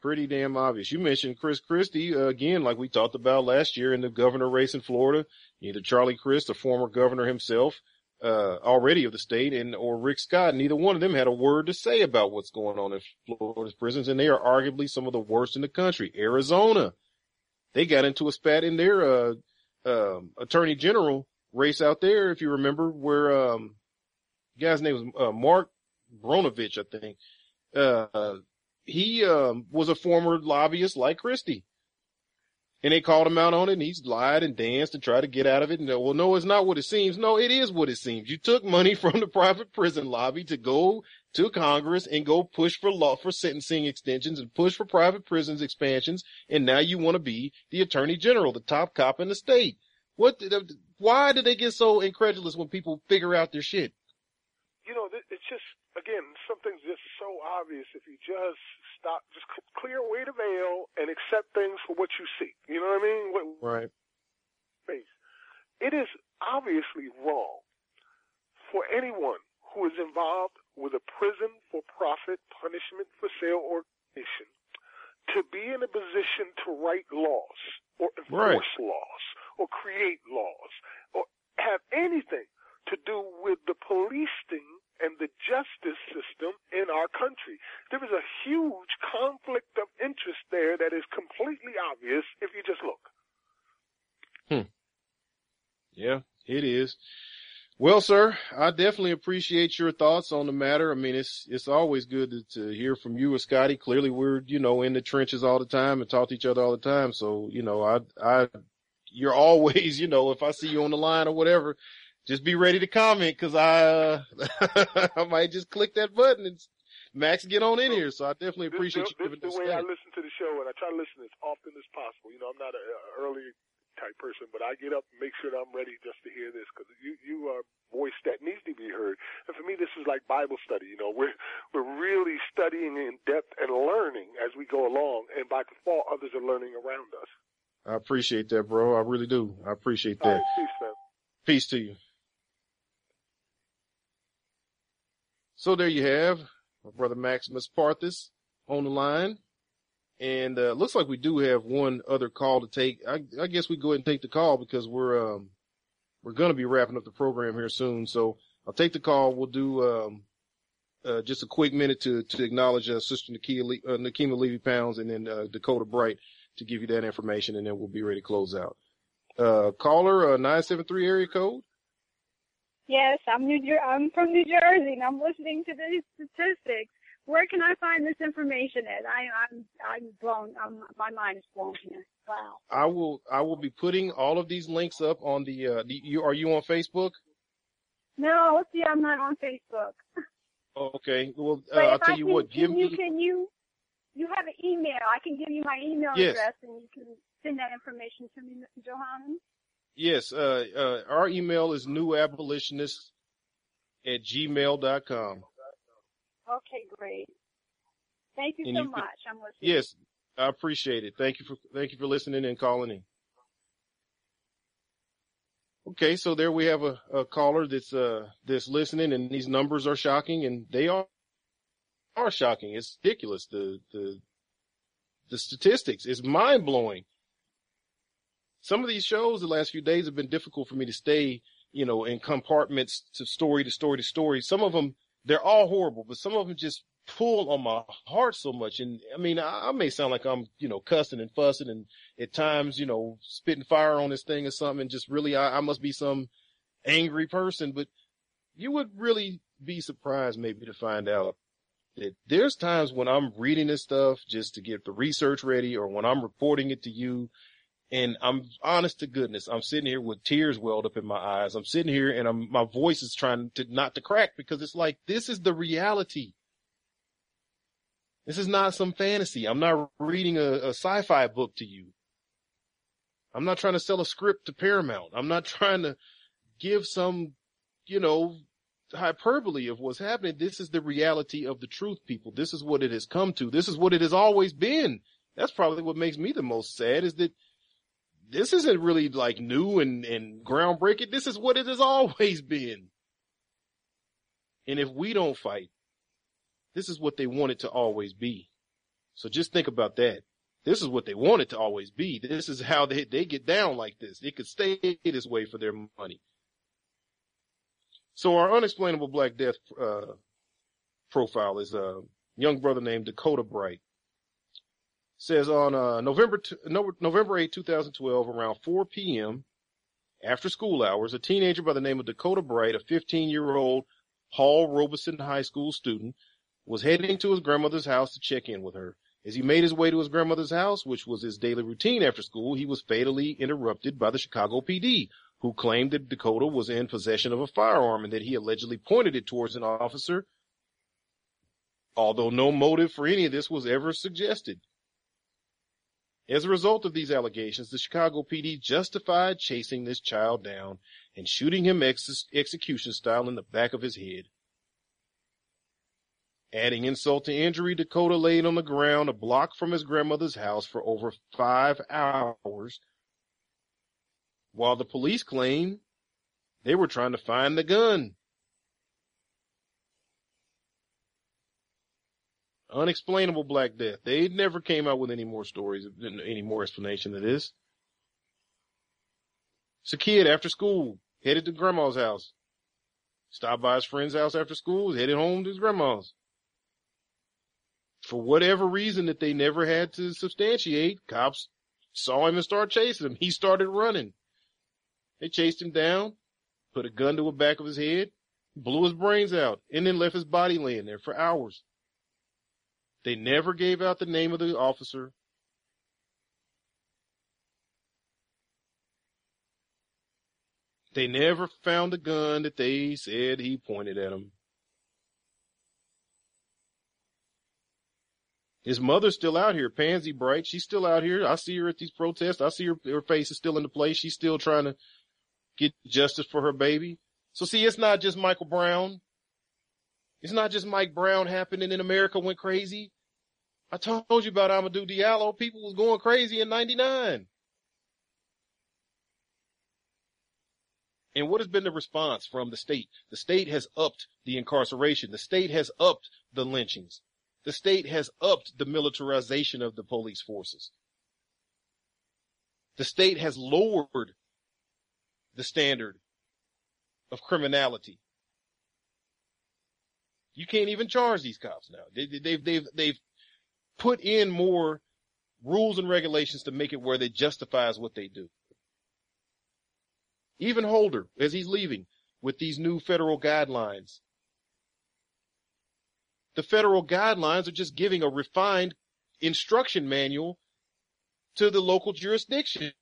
Pretty damn obvious. You mentioned Chris Christie uh, again, like we talked about last year in the governor race in Florida. Neither Charlie Crist, the former governor himself, uh, already of the state, and or Rick Scott. Neither one of them had a word to say about what's going on in Florida's prisons, and they are arguably some of the worst in the country. Arizona, they got into a spat in their uh, um, attorney general race out there, if you remember, where um, guy's name was uh, Mark Brnovich, I think. Uh, he um, was a former lobbyist like Christie. And they called him out on it and he's lied and danced and tried to get out of it. And well, no, it's not what it seems. No, it is what it seems. You took money from the private prison lobby to go to Congress and go push for law for sentencing extensions and push for private prisons expansions. And now you want to be the attorney general, the top cop in the state. What, why do they get so incredulous when people figure out their shit? you know, it's just again, something's just so obvious. If you just stop, just clear away the veil and accept things for what you see. You know what I mean? What Right. face. It is obviously wrong for anyone who is involved with a prison for profit, punishment for sale organization to be in a position to write laws or enforce laws or create laws or have anything to do with the policing and the justice system in our country. There is a huge conflict of interest there that is completely obvious if you just look. Hmm. Yeah, it is. Well, sir, I definitely appreciate your thoughts on the matter. I mean, it's it's always good to, to hear from you or Scotty. Clearly, we're you know in the trenches all the time and talk to each other all the time. So you know, I I you're always you know if I see you on the line or whatever, just be ready to comment because I uh, I might just click that button and Max get on in here. So I definitely appreciate this, you this, giving this us is the way I listen to the show, and I try to listen as often as possible. You know, I'm not a, a early type person, but I get up and make sure that I'm ready just to hear this because you you are voice that needs to be heard. And for me, this is like Bible study. You know, we're we're really studying in depth and learning as we go along, and by default, others are learning around us. I appreciate that, bro. I really do. I appreciate that. right, peace, man. Peace to you. So there you have my brother Maximus Parthis on the line. And uh, looks like we do have one other call to take. I, I guess we go ahead and take the call because we're um we're going to be wrapping up the program here soon. So I'll take the call. We'll do, um, uh, just a quick minute to, to acknowledge, uh, Sister Nakia, uh, Nekima Levy Pounds and then, uh, Dakota Bright to give you that information and then we'll be ready to close out. Uh, caller, uh, 973 area code. Yes, I'm New Jer- I'm from New Jersey and I'm listening to these statistics. Where can I find this information at? I, I'm I'm blown. I'm, my mind is blown here. Wow. I will, I will be putting all of these links up on the, uh, the, you, are you on Facebook? No, see, I'm not on Facebook. Okay. Well, uh, I'll tell I you can, what, give can you me, can you you have an email? I can give you my email Yes. address and you can send that information to me, Mr. Johannes. Yes, uh, uh, our email is newabolitionist at gmail.com. Okay, great. Thank you And so you can- much. I'm listening. Yes, I appreciate it. Thank you for, thank you for listening and calling in. Okay, so there we have a, a caller that's, uh, that's listening and these numbers are shocking and they are, are shocking. It's ridiculous. The, the, the statistics is mind blowing. Some of these shows the last few days have been difficult for me to stay, you know, in compartments to story to story to story. Some of them, they're all horrible, but some of them just pull on my heart so much. And I mean, I, I may sound like I'm, you know, cussing and fussing and at times, you know, spitting fire on this thing or something. And just really, I, I must be some angry person, but you would really be surprised maybe to find out that there's times when I'm reading this stuff just to get the research ready or when I'm reporting it to you. And I'm honest to goodness, I'm sitting here with tears welled up in my eyes. I'm sitting here and I'm, my voice is trying to not to crack because it's like, this is the reality. This is not some fantasy. I'm not reading a, a sci-fi book to you. I'm not trying to sell a script to Paramount. I'm not trying to give some, you know, hyperbole of what's happening. This is the reality of the truth, people. This is what it has come to. This is what it has always been. That's probably what makes me the most sad is that this isn't really like new and, and groundbreaking. This is what it has always been. And if we don't fight, this is what they want it to always be. So just think about that. This is what they want it to always be. This is how they, they get down like this. It could stay this way for their money. So our unexplainable Black Death, uh, profile is a young brother named Dakota Bright. Says on, uh, November, t- November 8, 2012, around 4 p.m., after school hours, a teenager by the name of Dakota Bright, a 15 year old Paul Robeson High School student, was heading to his grandmother's house to check in with her. As he made his way to his grandmother's house, which was his daily routine after school, he was fatally interrupted by the Chicago PD, who claimed that Dakota was in possession of a firearm and that he allegedly pointed it towards an officer, although no motive for any of this was ever suggested. As a result of these allegations, the Chicago PD justified chasing this child down and shooting him ex- execution style in the back of his head. Adding insult to injury, Dakota laid on the ground a block from his grandmother's house for over five hours, while the police claimed they were trying to find the gun. Unexplainable Black Death. They never came out with any more stories, any more explanation of this. It's a kid after school, headed to grandma's house. Stopped by his friend's house after school, headed home to his grandma's. For whatever reason that they never had to substantiate, cops saw him and started chasing him. He started running. They chased him down, put a gun to the back of his head, blew his brains out, and then left his body laying there for hours. They never gave out the name of the officer. They never found the gun that they said he pointed at him. His mother's still out here, Pansy Bright. She's still out here. I see her at these protests. I see her, her face is still in the place. She's still trying to get justice for her baby. So see, it's not just Michael Brown. It's not just Mike Brown happening in America went crazy. I told you about Amadou Diallo. People was going crazy in 99. And what has been the response from the state? The state has upped the incarceration. The state has upped the lynchings. The state has upped the militarization of the police forces. The state has lowered the standard of criminality. You can't even charge these cops now. They, they've, they've, they've put in more rules and regulations to make it where they justifies what they do. Even Holder, as he's leaving with these new federal guidelines, the federal guidelines are just giving a refined instruction manual to the local jurisdictions.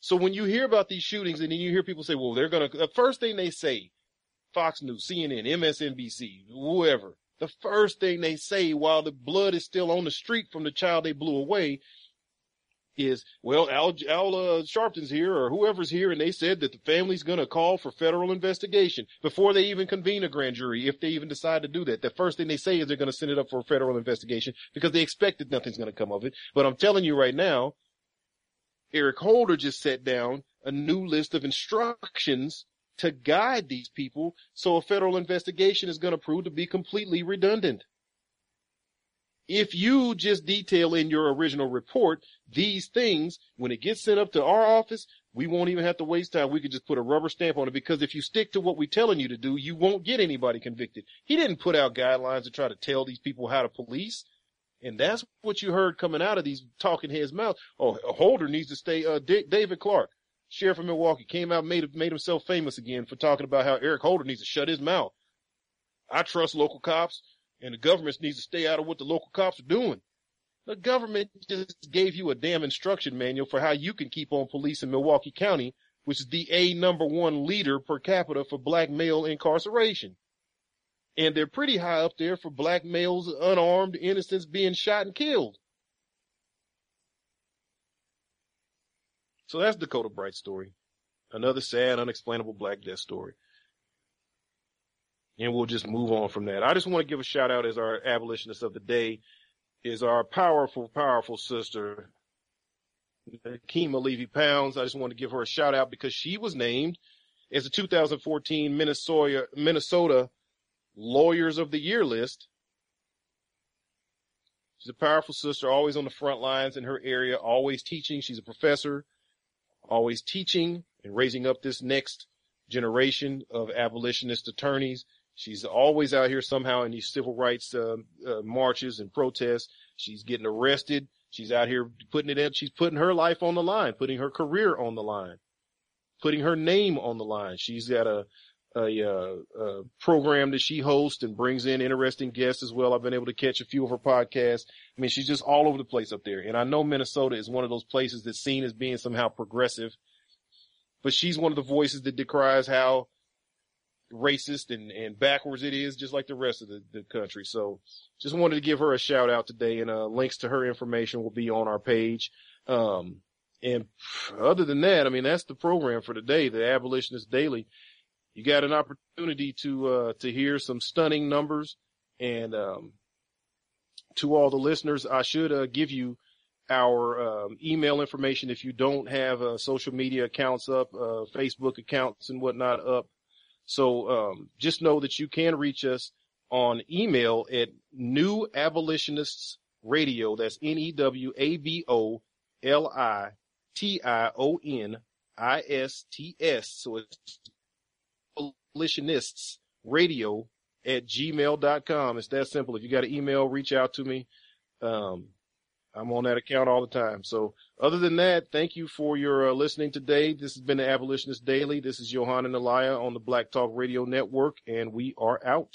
So when you hear about these shootings and then you hear people say, well, they're going to, the first thing they say, Fox News, CNN, MSNBC, whoever, the first thing they say while the blood is still on the street from the child they blew away is, well, Al, Al uh, Sharpton's here or whoever's here, and they said that the family's going to call for federal investigation before they even convene a grand jury, if they even decide to do that. The first thing they say is they're going to send it up for a federal investigation because they expect that nothing's going to come of it. But I'm telling you right now, Eric Holder just set down a new list of instructions to guide these people so a federal investigation is going to prove to be completely redundant if you just detail in your original report these things, when it gets sent up to our office, we won't even have to waste time. We could just put a rubber stamp on it because if you stick to what we're telling you to do, you won't get anybody convicted. He didn't put out guidelines to try to tell these people how to police. And that's what you heard coming out of these talking heads' mouths. Oh, Holder needs to stay, uh, D- David Clarke, sheriff of Milwaukee, came out made, made himself famous again for talking about how Eric Holder needs to shut his mouth. I trust local cops and the government needs to stay out of what the local cops are doing. The government just gave you a damn instruction manual for how you can keep on police in Milwaukee County, which is the A number one leader per capita for black male incarceration. And they're pretty high up there for black males, unarmed innocents being shot and killed. So that's Dakota Bright's story. Another sad, unexplainable black death story and we'll just move on from that. I just want to give a shout out as our abolitionist of the day is our powerful, powerful sister, Kima Levy Pounds. I just want to give her a shout out because she was named as the 2014 Minnesota, Minnesota Lawyers of the Year list. She's a powerful sister, always on the front lines in her area, always teaching. She's a professor, always teaching and raising up this next generation of abolitionist attorneys. She's always out here somehow in these civil rights uh, uh, marches and protests. She's getting arrested. She's out here putting it in. She's putting her life on the line, putting her career on the line, putting her name on the line. She's got a, a, uh, a program that she hosts and brings in interesting guests as well. I've been able to catch a few of her podcasts. I mean, she's just all over the place up there. And I know Minnesota is one of those places that's seen as being somehow progressive, but she's one of the voices that decries how racist and, and backwards it is, just like the rest of the, the country. So just wanted to give her a shout out today and, uh, links to her information will be on our page. Um, and other than that, I mean, that's the program for today, the Abolitionist Daily. You got an opportunity to, uh, to hear some stunning numbers and, um, to all the listeners, I should, uh, give you our um, email information if you don't have uh, social media accounts up, uh, Facebook accounts and whatnot up. So um, just know that you can reach us on email at New Abolitionists Radio. That's N E W A B O L I T I O N I S T S. So it's abolitionists radio at gmail.com. It's that simple. If you got an email, reach out to me. Um, I'm on that account all the time. So other than that, thank you for your uh, listening today. This has been the Abolitionist Daily. This is Yohanan Elia on the Black Talk Radio Network, and we are out.